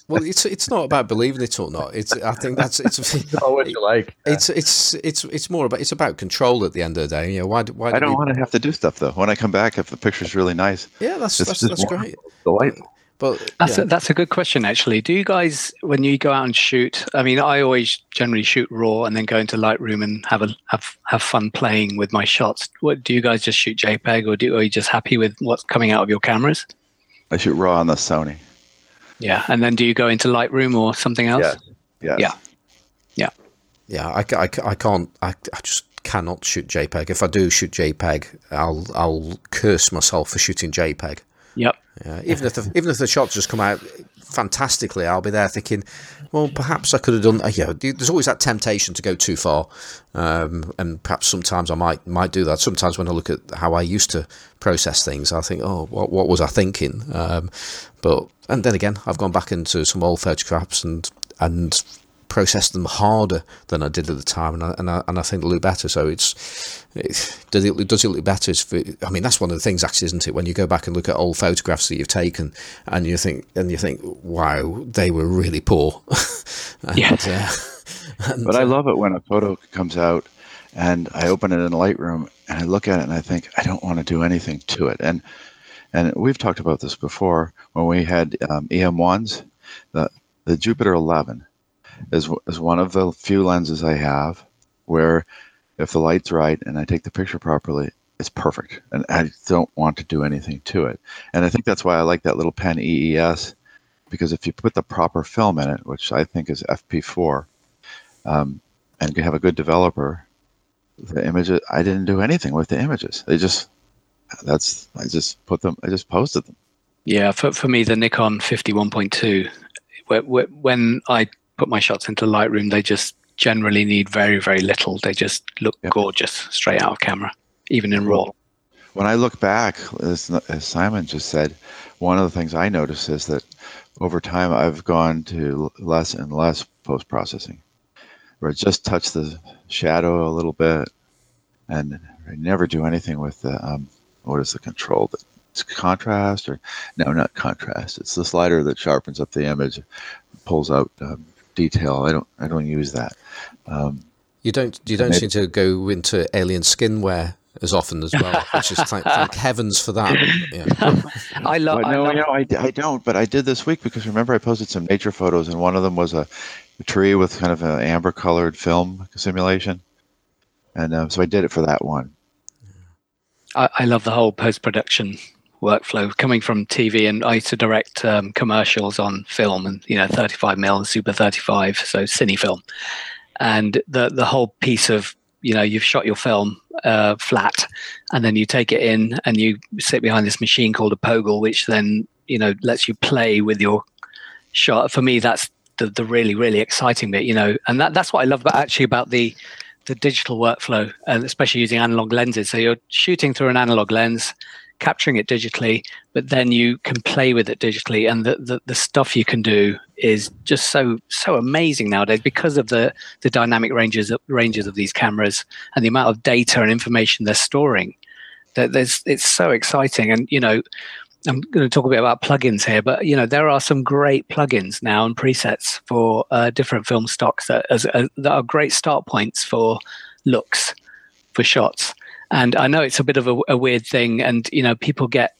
Speaker 1: well, it's it's not about believing it or not. It's I think that's it's [LAUGHS]
Speaker 3: oh, what you like.
Speaker 1: It's it's it's it's more about it's about control at the end of the day. You know, why why
Speaker 2: I don't we... want to have to do stuff though. When I come back, if the picture's really nice,
Speaker 1: yeah, that's that's, that's great.
Speaker 2: Delightful.
Speaker 4: But that's yeah. a, that's a good question actually. Do you guys when you go out and shoot? I mean, I always generally shoot raw and then go into Lightroom and have a have have fun playing with my shots. What do you guys just shoot JPEG or do are you just happy with what's coming out of your cameras?
Speaker 2: I shoot raw on the Sony.
Speaker 4: Yeah, and then do you go into Lightroom or something else?
Speaker 2: Yeah.
Speaker 4: Yeah. Yeah.
Speaker 1: Yeah. I, I, I can't. I, I just cannot shoot JPEG. If I do shoot JPEG, I'll I'll curse myself for shooting JPEG.
Speaker 4: Yep.
Speaker 1: Yeah, even if the, even if the shots just come out fantastically, I'll be there thinking, well, perhaps I could have done. Yeah, there's always that temptation to go too far, um, and perhaps sometimes I might might do that. Sometimes when I look at how I used to process things, I think, oh, what what was I thinking? Um, but and then again, I've gone back into some old photographs and and process them harder than I did at the time, and I, and I, and I think they look better. So it's it, does it does it look better? I mean, that's one of the things, actually, isn't it? When you go back and look at old photographs that you've taken, and you think and you think, wow, they were really poor. [LAUGHS]
Speaker 4: and, yeah. Uh, [LAUGHS]
Speaker 2: and, but I uh, love it when a photo comes out and I open it in Lightroom and I look at it and I think I don't want to do anything to it. And and we've talked about this before when we had um, EM1s, the the Jupiter 11 is, is one of the few lenses I have where if the light's right and I take the picture properly, it's perfect. And I don't want to do anything to it. And I think that's why I like that little pen EES because if you put the proper film in it, which I think is FP4, um, and you have a good developer, the images, I didn't do anything with the images. They just, that's, I just put them, I just posted them.
Speaker 4: Yeah, for, for me, the Nikon 51.2, when I put my shots into Lightroom, they just generally need very, very little. They just look yep. gorgeous straight out of camera, even in RAW.
Speaker 2: When I look back, as, as Simon just said, one of the things I notice is that over time I've gone to less and less post processing, where I just touch the shadow a little bit, and I never do anything with the um, what is the control that it's contrast or no, not contrast. It's the slider that sharpens up the image, pulls out um, detail. I don't I don't use that. Um,
Speaker 1: you don't you don't maybe, seem to go into alien skinware as often as well, which is thank, thank [LAUGHS] heavens for that. Yeah. [LAUGHS]
Speaker 4: I love.
Speaker 2: But
Speaker 4: I
Speaker 2: no,
Speaker 4: love
Speaker 2: you know, I, I don't. But I did this week because remember I posted some nature photos, and one of them was a, a tree with kind of an amber colored film simulation, and um, so I did it for that one.
Speaker 4: I, I love the whole post production workflow coming from TV, and I used to direct um, commercials on film, and you know, 35 mil, and super 35, so cine film, and the the whole piece of you know you've shot your film uh, flat, and then you take it in and you sit behind this machine called a Pogle, which then you know lets you play with your shot. For me, that's the the really really exciting bit, you know, and that that's what I love about actually about the the digital workflow, and especially using analog lenses. So you're shooting through an analog lens, capturing it digitally, but then you can play with it digitally, and the, the, the stuff you can do is just so so amazing nowadays because of the the dynamic ranges of, ranges of these cameras and the amount of data and information they're storing. That there's it's so exciting, and you know. I'm going to talk a bit about plugins here, but you know there are some great plugins now and presets for uh, different film stocks that, as, as, that are great start points for looks for shots. And I know it's a bit of a, a weird thing, and you know people get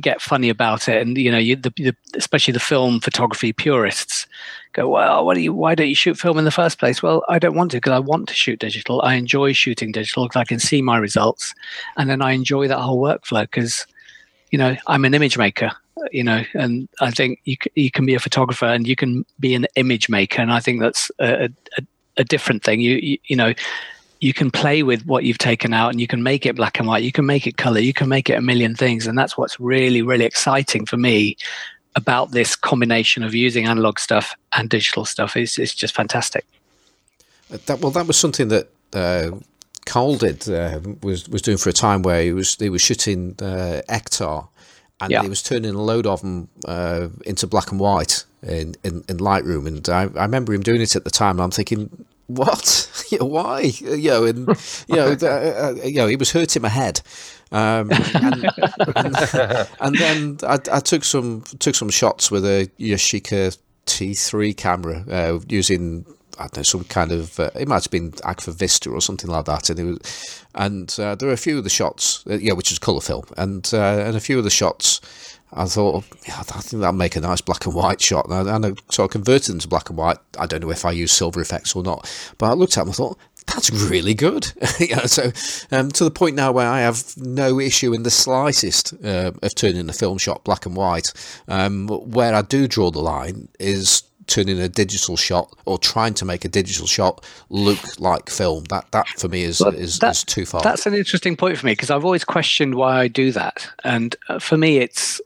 Speaker 4: get funny about it, and you know you, the, the, especially the film photography purists go, well, what do you? Why don't you shoot film in the first place? Well, I don't want to because I want to shoot digital. I enjoy shooting digital because I can see my results, and then I enjoy that whole workflow because you know i'm an image maker you know and i think you, you can be a photographer and you can be an image maker and i think that's a, a, a different thing you, you, you know you can play with what you've taken out and you can make it black and white. You can make it color. You can make it a million things. And that's what's really really exciting for me about this combination of using analog stuff and digital stuff. Is it's just fantastic.
Speaker 1: That well that was something that uh, Cole did uh, was was doing for a time where he was he was shooting uh, Ektar, and
Speaker 4: Yeah.
Speaker 1: he was turning a load of them uh, into black and white in, in, in Lightroom, and I, I remember him doing it at the time. And I'm thinking, what? [LAUGHS] Why? You know, and you know, [LAUGHS] the, uh, you know, he was hurting my head. Um, and, and, [LAUGHS] and then I, I took some took some shots with a Yashica T3 camera uh, using I don't know some kind of uh, it might have been Agfa Vista or something like that, and it was, and uh, there were a few of the shots, uh, yeah, which is colour film, and uh, and a few of the shots. I thought, yeah, I think that'll make a nice black and white shot. And I, I know, so I converted them to black and white. I don't know if I use Silver Efex or not, but I looked at them and thought, that's really good. [LAUGHS] you know, so um, to the point now where I have no issue in the slightest uh, of turning a film shot black and white. Um, where I do draw the line is turning a digital shot or trying to make a digital shot look like film. That that for me is
Speaker 4: Well,
Speaker 1: is,
Speaker 4: that-
Speaker 1: is too far.
Speaker 4: That's an interesting point for me because I've always questioned why I do that. And uh, for me, it's,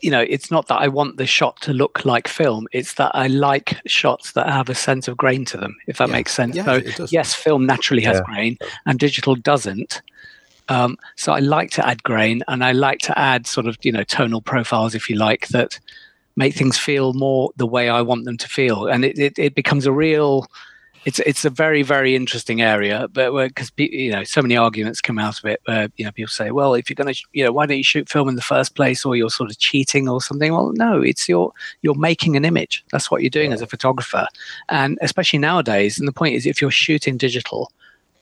Speaker 4: you know, it's not that I want the shot to look like film. It's that I like shots that have a sense of grain to them, if that
Speaker 1: Yeah.
Speaker 4: makes sense.
Speaker 1: Yeah,
Speaker 4: so, yes, film naturally has
Speaker 3: Yeah.
Speaker 4: grain and digital doesn't. Um, so I like to add grain and I like to add sort of, you know, tonal profiles, if you like, that make things feel more the way I want them to feel. And it, it, it becomes a real, it's it's a very very interesting area, but because you know so many arguments come out of it. Where you know people say, well, if you're going to, you know, why don't you shoot film in the first place, or you're sort of cheating or something? Well, no, it's your you're making an image. That's what you're doing as a photographer, and especially nowadays. And the point is, if you're shooting digital,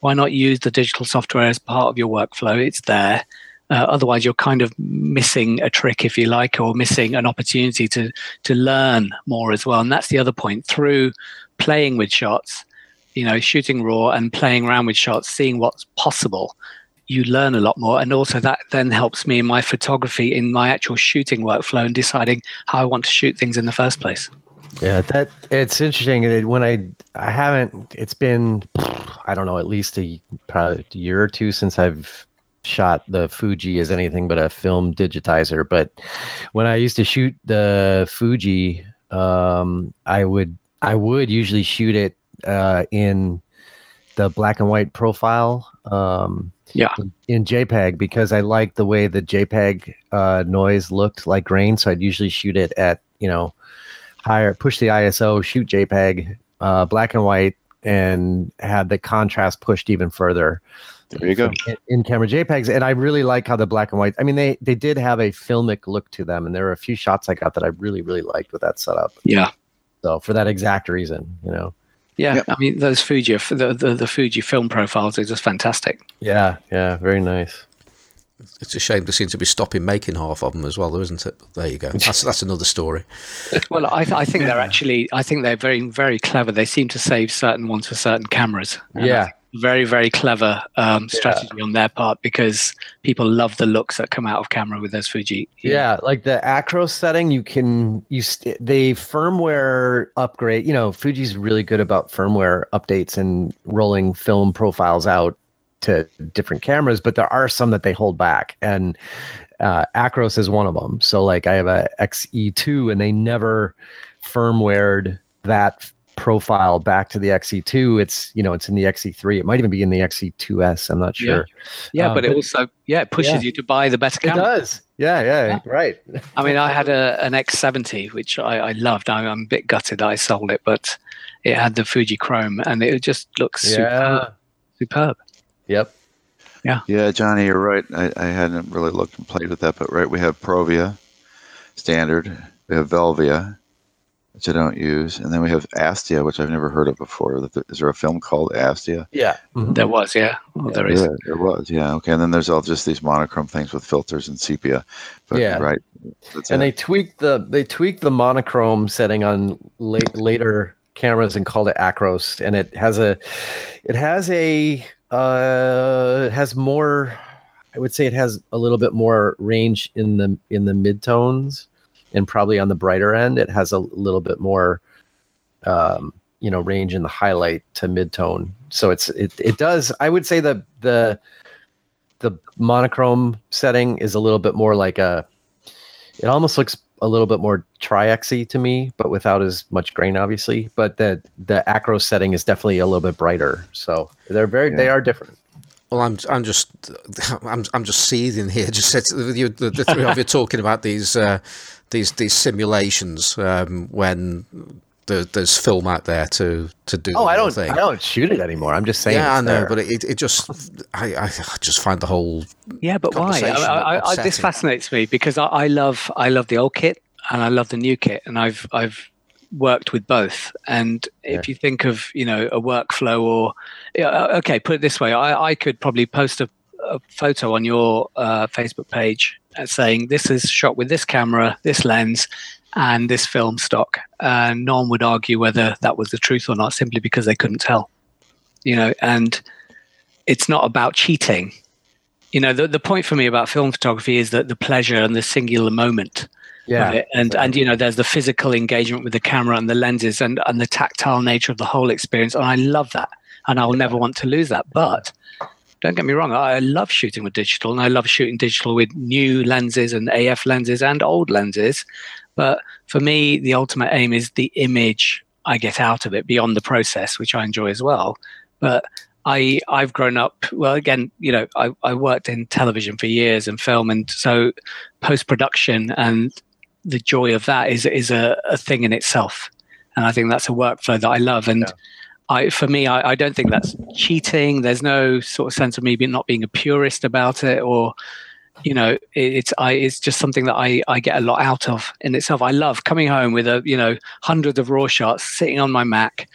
Speaker 4: why not use the digital software as part of your workflow? It's there. Uh, otherwise, you're kind of missing a trick, if you like, or missing an opportunity to to learn more as well. And that's the other point. Through playing with shots, you know, shooting raw and playing around with shots, seeing what's possible, you learn a lot more. And also that then helps me in my photography, in my actual shooting workflow, and deciding how I want to shoot things in the first place.
Speaker 3: Yeah, that it's interesting. When I I haven't, it's been I don't know at least a probably a year or two since I've shot the Fuji as anything but a film digitizer. But when I used to shoot the Fuji, um, I would I would usually shoot it uh, in the black and white profile. Um,
Speaker 4: Yeah.
Speaker 3: in, in JPEG because I liked the way the JPEG uh, noise looked like grain. So I'd usually shoot it at you know higher, push the ISO, shoot JPEG, uh, black and white, and have the contrast pushed even further
Speaker 2: There you go.
Speaker 3: in, in camera JPEGs. And I really like how the black and white. I mean, they they did have a filmic look to them, and there were a few shots I got that I really really liked with that setup.
Speaker 4: Yeah.
Speaker 3: So for that exact reason, you know.
Speaker 4: Yeah,
Speaker 2: Yep.
Speaker 4: I mean those Fuji, the, the the Fuji film profiles are just fantastic.
Speaker 3: Yeah, yeah, very nice.
Speaker 1: It's a shame they seem to be stopping making half of them as well, though, isn't it? There you go. That's [LAUGHS] that's another story.
Speaker 4: Well, I, th- I think they're actually, I think they're very, very clever. They seem to save certain ones for certain cameras.
Speaker 3: Yeah.
Speaker 4: I think Very, very clever um, strategy on their part because people love the looks that come out of camera with those Fuji.
Speaker 3: Yeah, like the Acros setting, you can you st- the firmware upgrade. You know, Fuji's really good about firmware updates and rolling film profiles out to different cameras, but there are some that they hold back, and uh, Acros is one of them. So, like, I have a XE2, and they never firmwared that profile back to the XE2. It's you know, it's in the XE3. It might even be in the XE2S. I'm not sure.
Speaker 4: Yeah,
Speaker 3: Uh,
Speaker 4: but it
Speaker 3: but-
Speaker 4: also, yeah, it pushes
Speaker 3: Yeah.
Speaker 4: you to buy the better camera.
Speaker 3: It does. Yeah, yeah,
Speaker 4: Yeah.
Speaker 3: right.
Speaker 4: I mean, I had a, an X70, which I, I loved. I, I'm a bit gutted I sold it, but it had the Fuji Chrome and it just looks
Speaker 3: Yeah.
Speaker 4: superb. superb.
Speaker 3: Yep.
Speaker 2: Yeah. Yeah, Johnny, you're right. I, I hadn't really looked and played with that, but right, we have Provia, standard. We have Velvia, which I don't use, and then we have Astia, which I've never heard of before. Is there a film called Astia?
Speaker 3: Yeah.
Speaker 4: There was, yeah. Well, there is.
Speaker 2: Yeah, there was. Yeah, okay. And then there's all just these monochrome things with filters and sepia. But
Speaker 3: Yeah.
Speaker 2: right, that's
Speaker 3: and
Speaker 2: it.
Speaker 3: they tweaked the they tweaked the monochrome setting on late, later cameras and called it acros and it has a it has a uh it has more i would say it has a little bit more range in the in the midtones and probably on the brighter end it has a little bit more um you know range in the highlight to midtone so it's it, it does i would say the the the monochrome setting is a little bit more like a it almost looks a little bit more triaxy to me, but without as much grain, obviously. But the the acro setting is definitely a little bit brighter. So they're very they are different.
Speaker 1: Well, I'm I'm just [LAUGHS] I'm I'm just seething here. Just you, the, the three of you talking about these uh, these these simulations um, when there, there's film out there to to do.
Speaker 3: Oh,
Speaker 1: the
Speaker 3: I don't
Speaker 1: thing.
Speaker 3: I don't shoot it anymore. I'm just saying.
Speaker 1: Yeah, I know,
Speaker 3: there.
Speaker 1: but it, it just I, I just find the whole
Speaker 4: Yeah, but why? I, I, I, I, this fascinates me because I, I love I love the old kit and I love the new kit, and I've I've worked with both. And if you think of you know a workflow or yeah, uh, okay, put it this way, I, I could probably post a, a photo on your uh, Facebook page saying this is shot with this camera, this lens. And this film stock, and no one would argue whether that was the truth or not, simply because they couldn't tell. You know, and it's not about cheating you know the, the point for me about film photography is that the pleasure and the singular moment
Speaker 3: yeah,
Speaker 4: of it and and you know there's the physical engagement with the camera and the lenses and and the tactile nature of the whole experience and i love that and i'll never want to lose that but don't get me wrong i love shooting with digital and i love shooting digital with new lenses and af lenses and old lenses. But for me the ultimate aim is the image i get out of it beyond the process which i enjoy as well. But I I've grown up well again you know I, I worked in television for years and film and so post production and the joy of that is is a, a thing in itself. And I think that's a workflow that I love. And
Speaker 3: Yeah.
Speaker 4: I for me I, I don't think that's cheating there's no sort of sense of me being not being a purist about it or you know it, it's I it's just something that I I get a lot out of in itself I love coming home with a you know hundreds of raw shots sitting on my Mac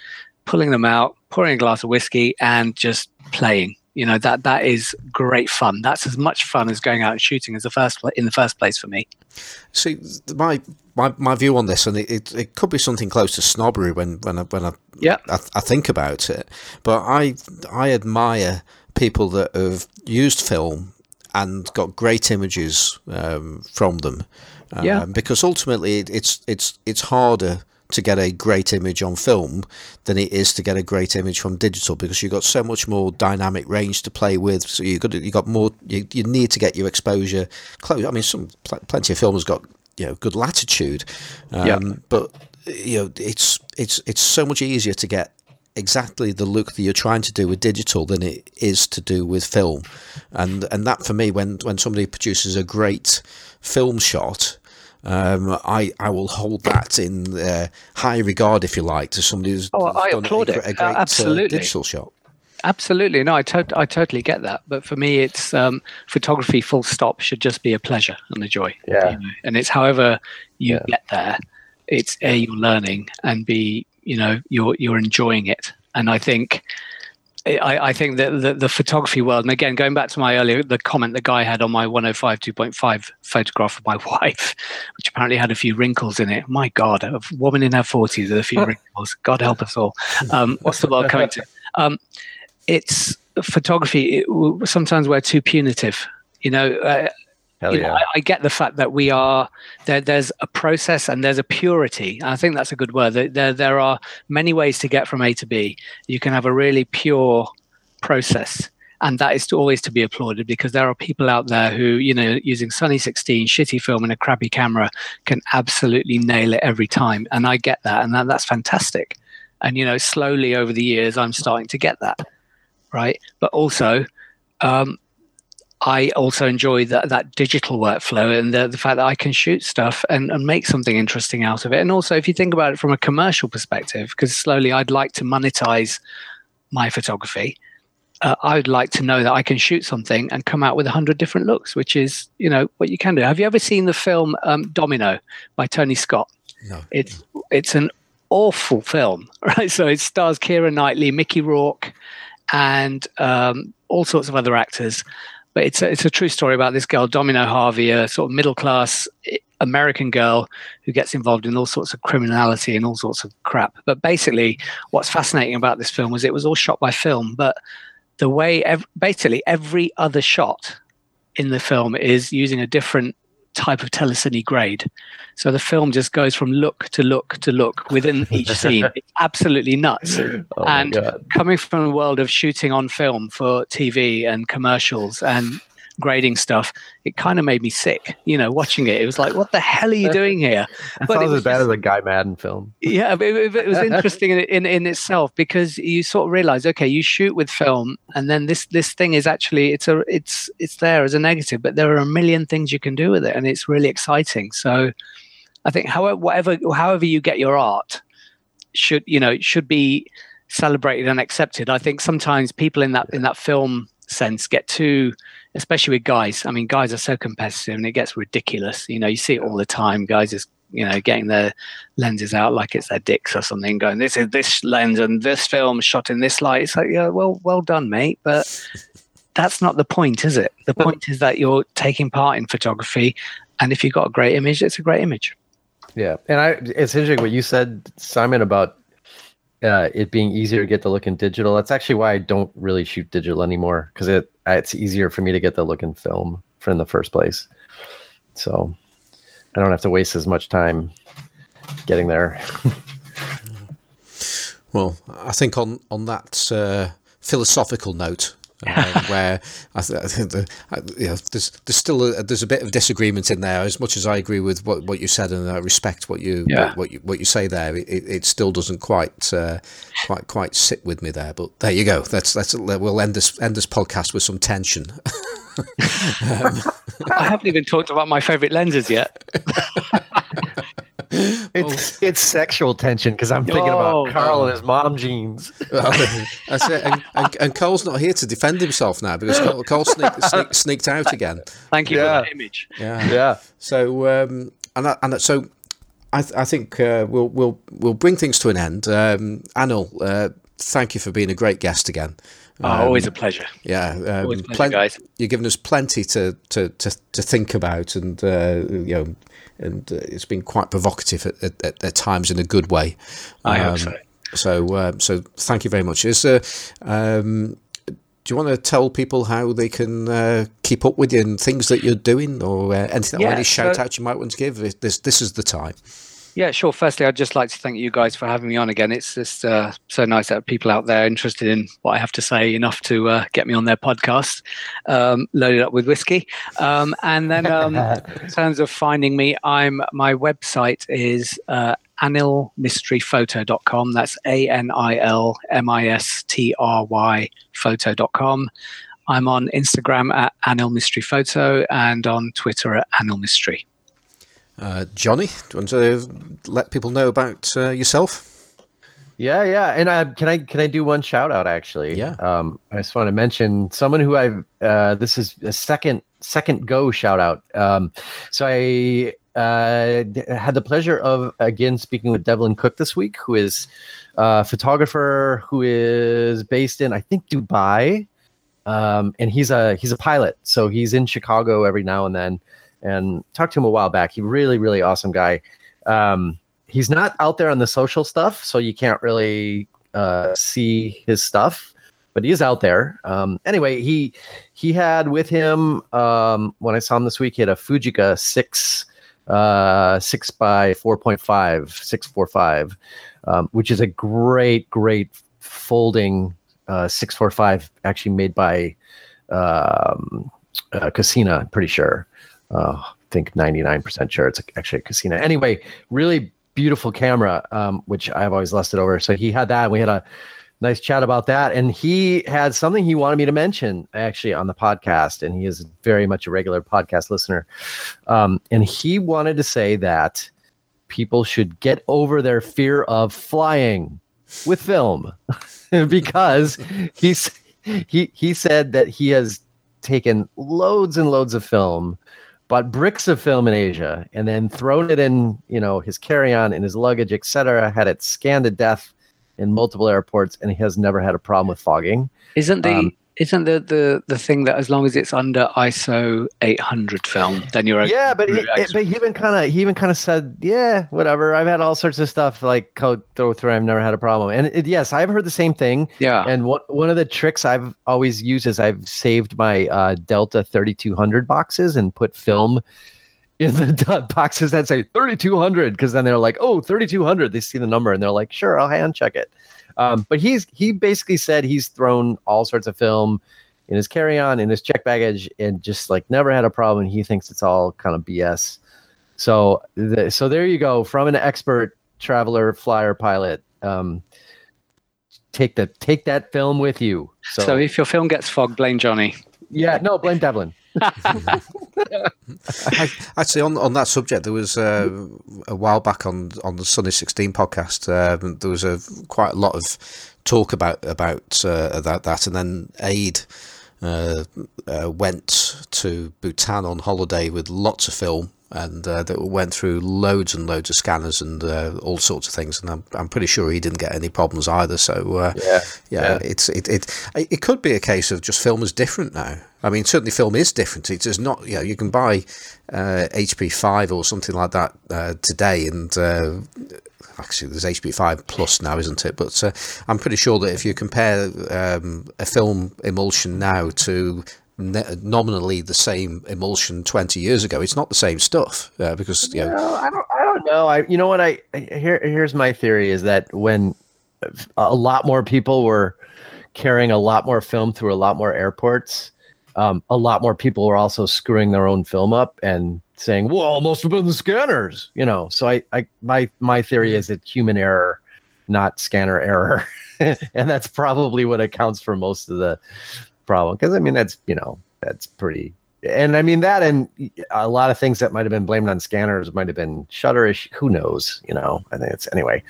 Speaker 4: pulling them out, pouring a glass of whiskey, and just playing. You know that that is great fun. That's as much fun as going out and shooting as the first in the first place for me.
Speaker 1: See, my my, my view on this, and it, it, it could be something close to snobbery when when I, when I,
Speaker 4: Yeah.
Speaker 1: I I think about it, but I I admire people that have used film and got great images um, from them, um,
Speaker 4: Yeah.
Speaker 1: because ultimately it, it's it's it's harder to get a great image on film than it is to get a great image from digital because you've got so much more dynamic range to play with. So you got you got more. You, you need to get your exposure close. I mean, some pl- plenty of films got you know good latitude, um,
Speaker 4: Yeah.
Speaker 1: but you know it's it's it's so much easier to get exactly the look that you're trying to do with digital than it is to do with film, and and that for me when when somebody produces a great film shot. Um, I, I will hold that in uh, high regard, if you like, to somebody who's
Speaker 4: Oh, I
Speaker 1: done
Speaker 4: applaud
Speaker 1: a,
Speaker 4: it.
Speaker 1: gr- a great uh,
Speaker 4: absolutely.
Speaker 1: digital shot.
Speaker 4: Absolutely, no, I tot- I totally get that. But for me, it's um, photography. Full stop should just be a pleasure and a joy.
Speaker 3: Yeah.
Speaker 4: you know, and it's however you
Speaker 3: Yeah.
Speaker 4: get there. It's a you're learning and b you know you're you're enjoying it. And I think I, I, think that the, the, photography world, and again, going back to my earlier, the comment the guy had on my 105 2.5 photograph of my [LAUGHS] wife, which apparently had a few wrinkles in it. My God, a woman in her 40s with a few wrinkles. God help us all. Um, [LAUGHS] what's the world coming to? Um, it's photography. It, sometimes we're too punitive. You know, uh,
Speaker 3: Hell yeah.
Speaker 4: Know, I, I, get the fact that we are there. There's a process and there's a purity. I think that's a good word. There, there are many ways to get from A to B. You can have a really pure process, and that is to, always to be applauded because there are people out there who, you know, using Sunny 16, shitty film, and a crappy camera can absolutely nail it every time. And I get that, and that, that's fantastic. And you know, slowly over the years, I'm starting to get that, right? But also, um, I also enjoy that that digital workflow and the, the fact that I can shoot stuff and, and make something interesting out of it. And also, if you think about it from a commercial perspective, because slowly I'd like to monetize my photography. Uh, I'd like to know that I can shoot something and come out with a hundred different looks, which is, you know, what you can do. Have you ever seen the film um, Domino by Tony Scott?
Speaker 1: No.
Speaker 4: It's it's an awful film, [LAUGHS] right? So it stars Keira Knightley, Mickey Rourke, and um, all sorts of other actors but it's a, it's a true story about this girl, Domino Harvey, a sort of middle class eh, American girl who gets involved in all sorts of criminality and all sorts of crap. But basically, what's fascinating about this film was it was all shot by film, but the way ev- basically every other shot in the film is using a different type of telecine grade. So the film just goes from look to look to look within each [LAUGHS] scene. It's absolutely nuts. Oh and coming from a world of shooting on film for TV and commercials and grading stuff, it kind of made me sick. You know, watching it, it was like, what the hell are you doing here? [LAUGHS]
Speaker 3: That but sounds as bad just, as a Guy Maddin film.
Speaker 4: Yeah, it, it, it was [LAUGHS] interesting in, in, in itself because you sort of realize, okay, you shoot with film, and then this this thing is actually it's a it's it's there as a negative, but there are a million things you can do with it, and it's really exciting. So, I think however whatever however you get your art should you know should be celebrated and accepted. I think sometimes people in that in that film sense get too especially with guys. I mean guys are so competitive and it gets ridiculous. You know you see it all the time. Guys just you know getting their lenses out like it's their dicks or something going this is this lens and this film shot in this light. It's like yeah well well done mate but that's not the point is it? The point is that you're taking part in photography and if you've got a great image it's a great image.
Speaker 3: Yeah and i it's interesting what you said simon about uh, it being easier to get the look in digital. That's actually why I don't really shoot digital anymore because it it's easier for me to get the look and film in the first place. So I don't have to waste as much time getting there. [LAUGHS]
Speaker 1: well, I think on on that uh, philosophical note, uh, [LAUGHS] where I, th- I think the, I, you know, there's there's still a, there's a bit of disagreement in there. As much as I agree with what, what you said and I respect what you yeah. what, what, you what you say there, it, it still doesn't quite uh, quite quite sit with me there. But there you go. Let's let's we'll end this end this podcast with some tension.
Speaker 4: um, [LAUGHS] [LAUGHS] I haven't even talked about my favorite lenses yet. [LAUGHS]
Speaker 3: it's it's sexual tension because I'm thinking oh, about Carl and his mom jeans.
Speaker 1: that's it. And, and, and, Cole's not here to defend himself now because Cole, Cole sneaked, sneaked, sneaked out again.
Speaker 4: Thank you yeah. for the image.
Speaker 1: Yeah, yeah. So um, and and so I, th- I think uh, we'll we'll we'll bring things to an end. Um, Anil, uh, thank you for being a great guest again.
Speaker 4: Oh, um, always a pleasure.
Speaker 1: Yeah,
Speaker 4: um, always pleasure, plen- guys.
Speaker 1: You're giving us plenty to to to, to think about, and uh, you know, and uh, it's been quite provocative at, at, at, times in a good way.
Speaker 4: I um, hope so.
Speaker 1: So, uh, so thank you very much. Is uh, um, do you want to tell people how they can uh, keep up with you and things that you're doing, or uh, anything, yeah, or any shout so, outs you might want to give? This this is the time.
Speaker 4: Yeah, sure. Firstly, I'd just like to thank you guys for having me on again. It's just uh, so nice that people out there interested in what I have to say enough to uh, get me on their podcast, um, loaded up with whiskey. Um, and then, um, in [LAUGHS] terms of finding me, I'm my website is uh, anilmistryphoto.com. That's A N I L M I S T R Y photo.com. I'm on Instagram at Anil Mistry Photo and on Twitter at Anil Mistry.
Speaker 1: Uh, Johnny, do you want to let people know about uh, yourself?
Speaker 3: Yeah, yeah, and uh, can I can I do one shout out actually?
Speaker 1: Yeah.
Speaker 3: Um, I just want to mention someone who I've. Uh, this is a second second go shout out. Um, so I uh, had the pleasure of again speaking with Devlin Cook this week, who is a photographer who is based in I think Dubai, um, and he's a he's a pilot, so he's in Chicago every now and then. And talked to him a while back. He really really awesome guy. Um, he's not out there on the social stuff, so you can't really uh, see his stuff but he is out there. Um, anyway, he he had with him um, when I saw him this week. He had a Fujica six uh, six by 4.5, 645, um, which is a great, great folding uh, 645, actually made by um, uh, Cosina, I'm pretty sure. Uh, I think 99% sure it's actually a Cosina. Anyway, really beautiful camera, um, which I've always lusted over. So he had that. We had a nice chat about that. And he had something he wanted me to mention actually on the podcast. And he is very much a regular podcast listener. Um, and he wanted to say that people should get over their fear of flying with film [LAUGHS] because he's he he said that he has taken loads and loads of film bought bricks of film in Asia and then thrown it in, you know, his carry-on in his luggage, etc. Had it scanned to death in multiple airports, and he has never had a problem with fogging.
Speaker 4: Isn't the um, isn't the, the the thing that as long as it's under ISO 800 film, then you're okay.
Speaker 3: yeah. But he, but he even kind of he even kind of said, yeah, whatever. I've had all sorts of stuff like code throw through. I've never had a problem. And it, yes, I've heard the same thing.
Speaker 4: Yeah.
Speaker 3: And what one of the tricks I've always used is I've saved my uh, Delta 3200 boxes and put film in the [LAUGHS] boxes that say 3200 because then they're like oh 3200 they see the number and they're like sure i'll hand check it um, but he's he basically said he's thrown all sorts of film in his carry-on in his check baggage and just like never had a problem he thinks it's all kind of bs so the, so there you go from an expert traveler flyer pilot um, take the take that film with you.
Speaker 4: So, so if your film gets fogged blame johnny.
Speaker 3: Yeah no blame devlin [LAUGHS] [LAUGHS]
Speaker 1: Actually, on on that subject, there was uh, a while back on on the Sunny Sixteen podcast. Uh, there was a quite a lot of talk about about uh, that that, and then Ade uh, uh, went to Bhutan on holiday with lots of film and uh, that went through loads and loads of scanners and uh, all sorts of things. And I'm, I'm pretty sure he didn't get any problems either. So uh, yeah, yeah, yeah, it's it, it it could be a case of just film is different now. I mean, certainly film is different. It's not you know you can buy HP uh, five or something like that uh, today and. Uh, actually, there's HP five plus now, isn't it? But I'm pretty sure that if you compare um, a film emulsion now to nominally the same emulsion 20 years ago. It's not the same stuff uh, because you know
Speaker 3: no, I don't I don't know. I you know what? I here here's my theory is that when a lot more people were carrying a lot more film through a lot more airports um, a lot more people were also screwing their own film up and saying well must have been the scanners you know? So I, I my my theory is that human error not scanner error. [LAUGHS] And that's probably what accounts for most of the problem because I mean that's you know that's pretty and I mean that and a lot of things that might have been blamed on scanners might have been shutterish. Who knows? You know, I think it's anyway.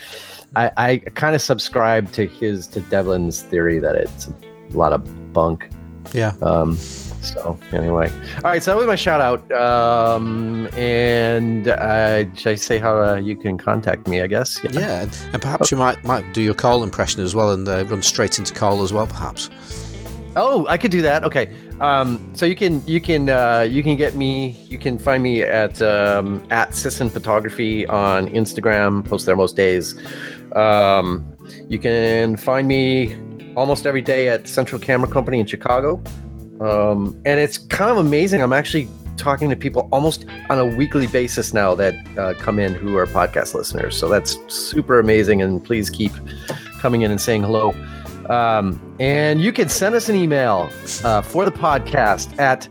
Speaker 3: I, I kind of subscribe to his to Devlin's theory that it's a lot of bunk.
Speaker 1: Yeah.
Speaker 3: Um. So anyway, all right. So that was my shout out. Um. And uh, should I say how uh, you can contact me? I guess.
Speaker 1: Yeah. yeah and perhaps you might might do your Carl impression as well and uh, run straight into Carl as well. Perhaps.
Speaker 3: Oh, I could do that. Okay. Um, so you can you can uh, you can get me. You can find me at um, at Sisson Photography on Instagram. Post there most days. Um, you can find me almost every day at Central Camera Company in Chicago. Um, and it's kind of amazing. I'm actually talking to people almost on a weekly basis now that uh, come in who are podcast listeners. So that's super amazing. And please keep coming in and saying hello. Um, and you can send us an email uh, for the podcast at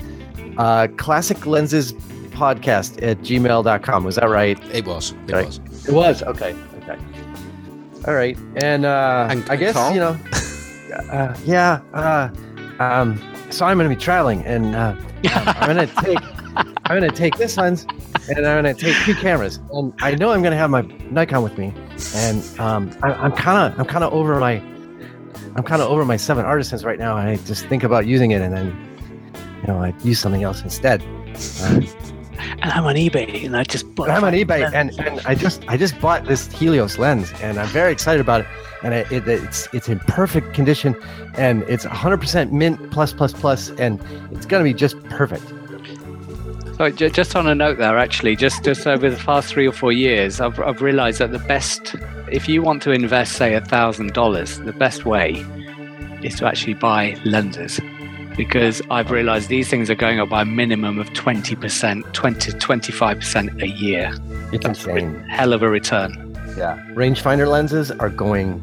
Speaker 3: uh, classic lenses podcast at gmail.com. Was that right?
Speaker 1: It was. It
Speaker 3: okay.
Speaker 1: was.
Speaker 3: It was. Okay. Okay. All right. And, uh, and I guess, Carl? you know, uh, yeah. Uh, um, so I'm going to be traveling and uh, I'm going to take. I'm going to take this lens and I'm going to take two cameras. And I know I'm going to have my Nikon with me. And um, I, I'm kind of I'm kind of over my I'm kind of over my seven artisans right now, I just think about using it, and then you know I use something else instead. Uh, [LAUGHS]
Speaker 4: and I'm on eBay, and I just bought.
Speaker 3: And I'm on eBay, and, and I just I just bought this Helios lens, and I'm very excited about it. And it, it, it's it's in perfect condition, and it's 100% mint plus plus plus, and it's gonna be just perfect.
Speaker 4: So just on a note there, actually, just just over the past three or four years, I've I've realised that the best, if you want to invest, say a thousand dollars, the best way is to actually buy lenses. Because I've realized these things are going up by a minimum of 20%, 20 25% a year.
Speaker 3: It's
Speaker 4: That's a
Speaker 3: insane.
Speaker 4: hell of a return.
Speaker 3: Yeah, rangefinder lenses are going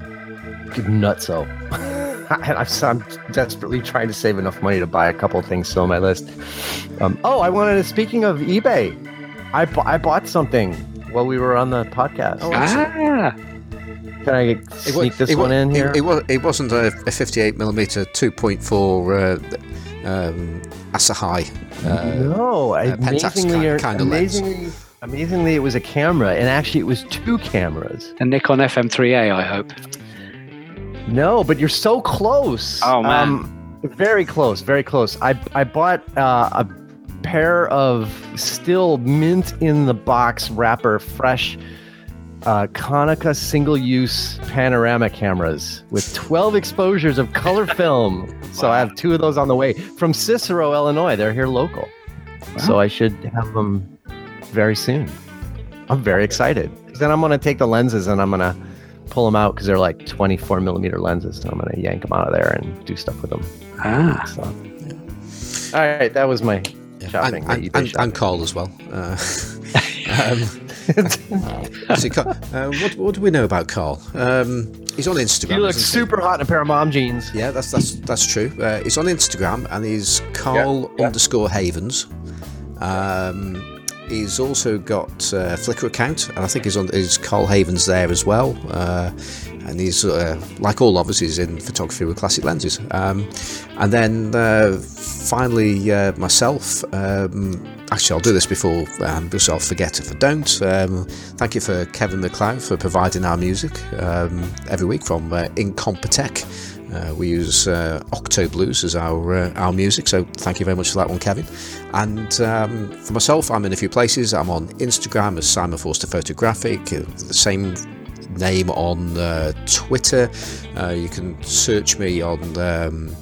Speaker 3: nutso. [LAUGHS] I- I'm desperately trying to save enough money to buy a couple things still on my list. Um, oh, I wanted to. Speaking of eBay, I bu- I bought something while we were on the podcast.
Speaker 1: Oh.
Speaker 4: Ah,
Speaker 3: Can I
Speaker 1: It
Speaker 3: sneak
Speaker 1: wa-
Speaker 3: this
Speaker 1: it wa-
Speaker 3: one in here?
Speaker 1: It, was, it wasn't a, a 58 millimeter 2.4 uh, um, Asahi. Uh,
Speaker 3: no,
Speaker 1: uh,
Speaker 3: amazingly,
Speaker 1: kind- kind of lens.
Speaker 3: amazingly, amazingly, it was a camera, and actually, it was two cameras.
Speaker 4: A Nikon FM3A, I hope.
Speaker 3: No, but you're so close.
Speaker 4: Oh, man.
Speaker 3: Um, very close, very close. I I bought uh, a pair of still mint in the box wrapper, fresh uh, Konica single-use panorama cameras with 12 exposures of color [LAUGHS] film. So I have two of those on the way from Cicero, Illinois. They're here local, so I should have them very soon. I'm very excited. Then I'm gonna take the lenses and I'm gonna pull them out because they're like 24 millimeter lenses. So I'm gonna yank them out of there and do stuff with them.
Speaker 4: Ah,
Speaker 3: So. All right, that was my
Speaker 1: yeah.
Speaker 3: shopping.
Speaker 1: and, and, and, and Carl as well. Uh, [LAUGHS] um, [LAUGHS] see, Carl, uh, what, what do we know about Carl? Um, he's on Instagram.
Speaker 3: he looks
Speaker 1: isn't he?
Speaker 3: super hot in a pair of mom jeans.
Speaker 1: Yeah, that's that's that's true. Uh, he's on Instagram and he's Carl
Speaker 3: yeah.
Speaker 1: underscore Havens. Um, he's also got a Flickr account, and I think he's on he's Carl Havens there as well. Uh, and he's uh, like all of us, he's in photography with classic lenses. Um, and then uh, finally, uh, myself. Um, actually, I'll do this before um, because I'll forget if I don't. Um, thank you for Kevin MacLeod for providing our music um, every week from uh, Incompetech. Uh, we use uh, Octo Blues as our uh, our music, so thank you very much for that one, Kevin. And um, for myself, I'm in a few places. I'm on Instagram as Simon Forster Photographic, uh, the same name on uh, Twitter. Uh, you can search me on um,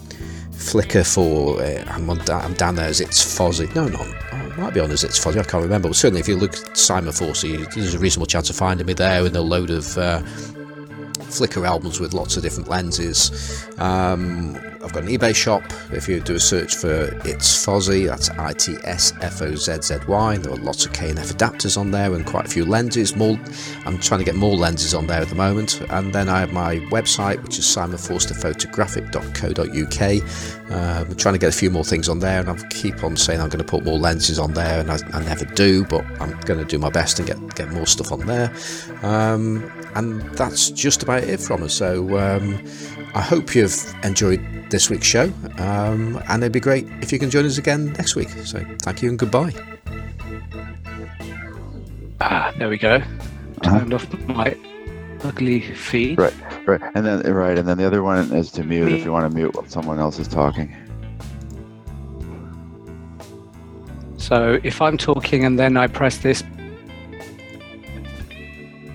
Speaker 1: Flickr for uh, I'm, on, I'm down there as it's Fozzy. No, no, it might be on as it's Fozzy. I can't remember. But certainly, if you look at Simon Forster, there's a reasonable chance of finding me there in a load of. Uh, Flickr albums with lots of different lenses. Um, I've got an eBay shop. If you do a search for It's Fozzy, that's I T S F O Z Z Y. There are lots of K&F adapters on there and quite a few lenses. More, I'm trying to get more lenses on there at the moment. And then I have my website, which is simonforsterphotographic.co.uk. Um, I'm trying to get a few more things on there, and I keep on saying I'm going to put more lenses on there, and I, I never do, but I'm going to do my best and get get more stuff on there. Um, and that's just about it from us. So um, I hope you've enjoyed this week's show, um, and it'd be great if you can join us again next week. So thank you and goodbye.
Speaker 4: ah, there we go.
Speaker 2: Uh-huh.
Speaker 4: Turned off my ugly feed.
Speaker 2: Right, right, and then right, and then the other one is to mute if you want to mute while someone else is talking.
Speaker 4: So if I'm talking and then I press this,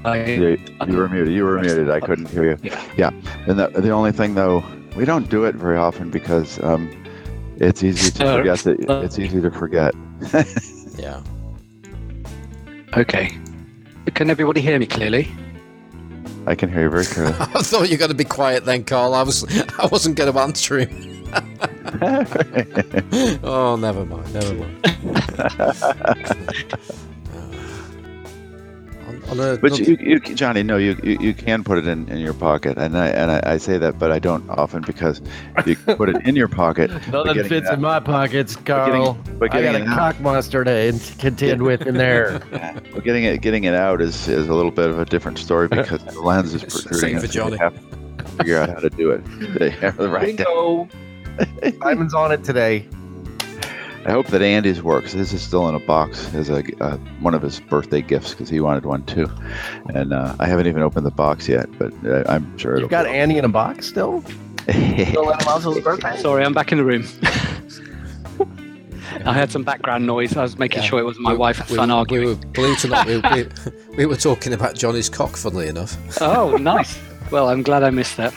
Speaker 4: I,
Speaker 2: You, you were muted. You were muted. I couldn't hear you.
Speaker 4: Yeah.
Speaker 2: Yeah. And the, the only thing though, we don't do it very often because um, it's easy to
Speaker 4: Uh,
Speaker 2: forget that
Speaker 4: uh,
Speaker 2: it's easy to forget. [LAUGHS]
Speaker 1: Yeah.
Speaker 4: okay. Can everybody hear me clearly?
Speaker 2: I can hear you very clearly. [LAUGHS]
Speaker 1: I thought you were going to be quiet then, Carl. I was [LAUGHS] I wasn't going to answer him. oh, never mind. Never mind. On, on a,
Speaker 2: But you, you, Johnny, no, you, you, you can put it in, in your pocket, and I and I, I say that, but I don't often because you [LAUGHS] put it in your pocket.
Speaker 3: Nothing
Speaker 2: getting
Speaker 3: fits in my pockets, Carl.
Speaker 2: but
Speaker 3: I
Speaker 2: getting
Speaker 3: got a
Speaker 2: it out-
Speaker 3: cock monster to contend with in there. [LAUGHS]
Speaker 2: But getting it getting it out is, is a little bit of a different story because the lens is protruding. [LAUGHS]
Speaker 1: Same
Speaker 2: protruding.
Speaker 1: for
Speaker 2: and so you
Speaker 1: Johnny.
Speaker 2: have to figure out how to do it. They have the right.
Speaker 3: Bingo. Diamond's on it today.
Speaker 2: I hope that Andy's works. This is still in a box as a uh, one of his birthday gifts because he wanted one too, and uh, I haven't even opened the box yet. But uh, I'm sure
Speaker 3: You
Speaker 2: it'll.
Speaker 3: got Andy in a box still? [LAUGHS] Still let him out till his birthday?
Speaker 4: Sorry, I'm back in the room. [LAUGHS] I heard some background noise. I was making
Speaker 1: Yeah.
Speaker 4: sure it was my
Speaker 1: We-
Speaker 4: wife and
Speaker 1: we,
Speaker 4: son
Speaker 1: we
Speaker 4: arguing.
Speaker 1: were, believe it or not, we, we, [LAUGHS] we were talking about Johnny's cock, funnily enough.
Speaker 4: Oh, nice. Well, I'm glad I missed that.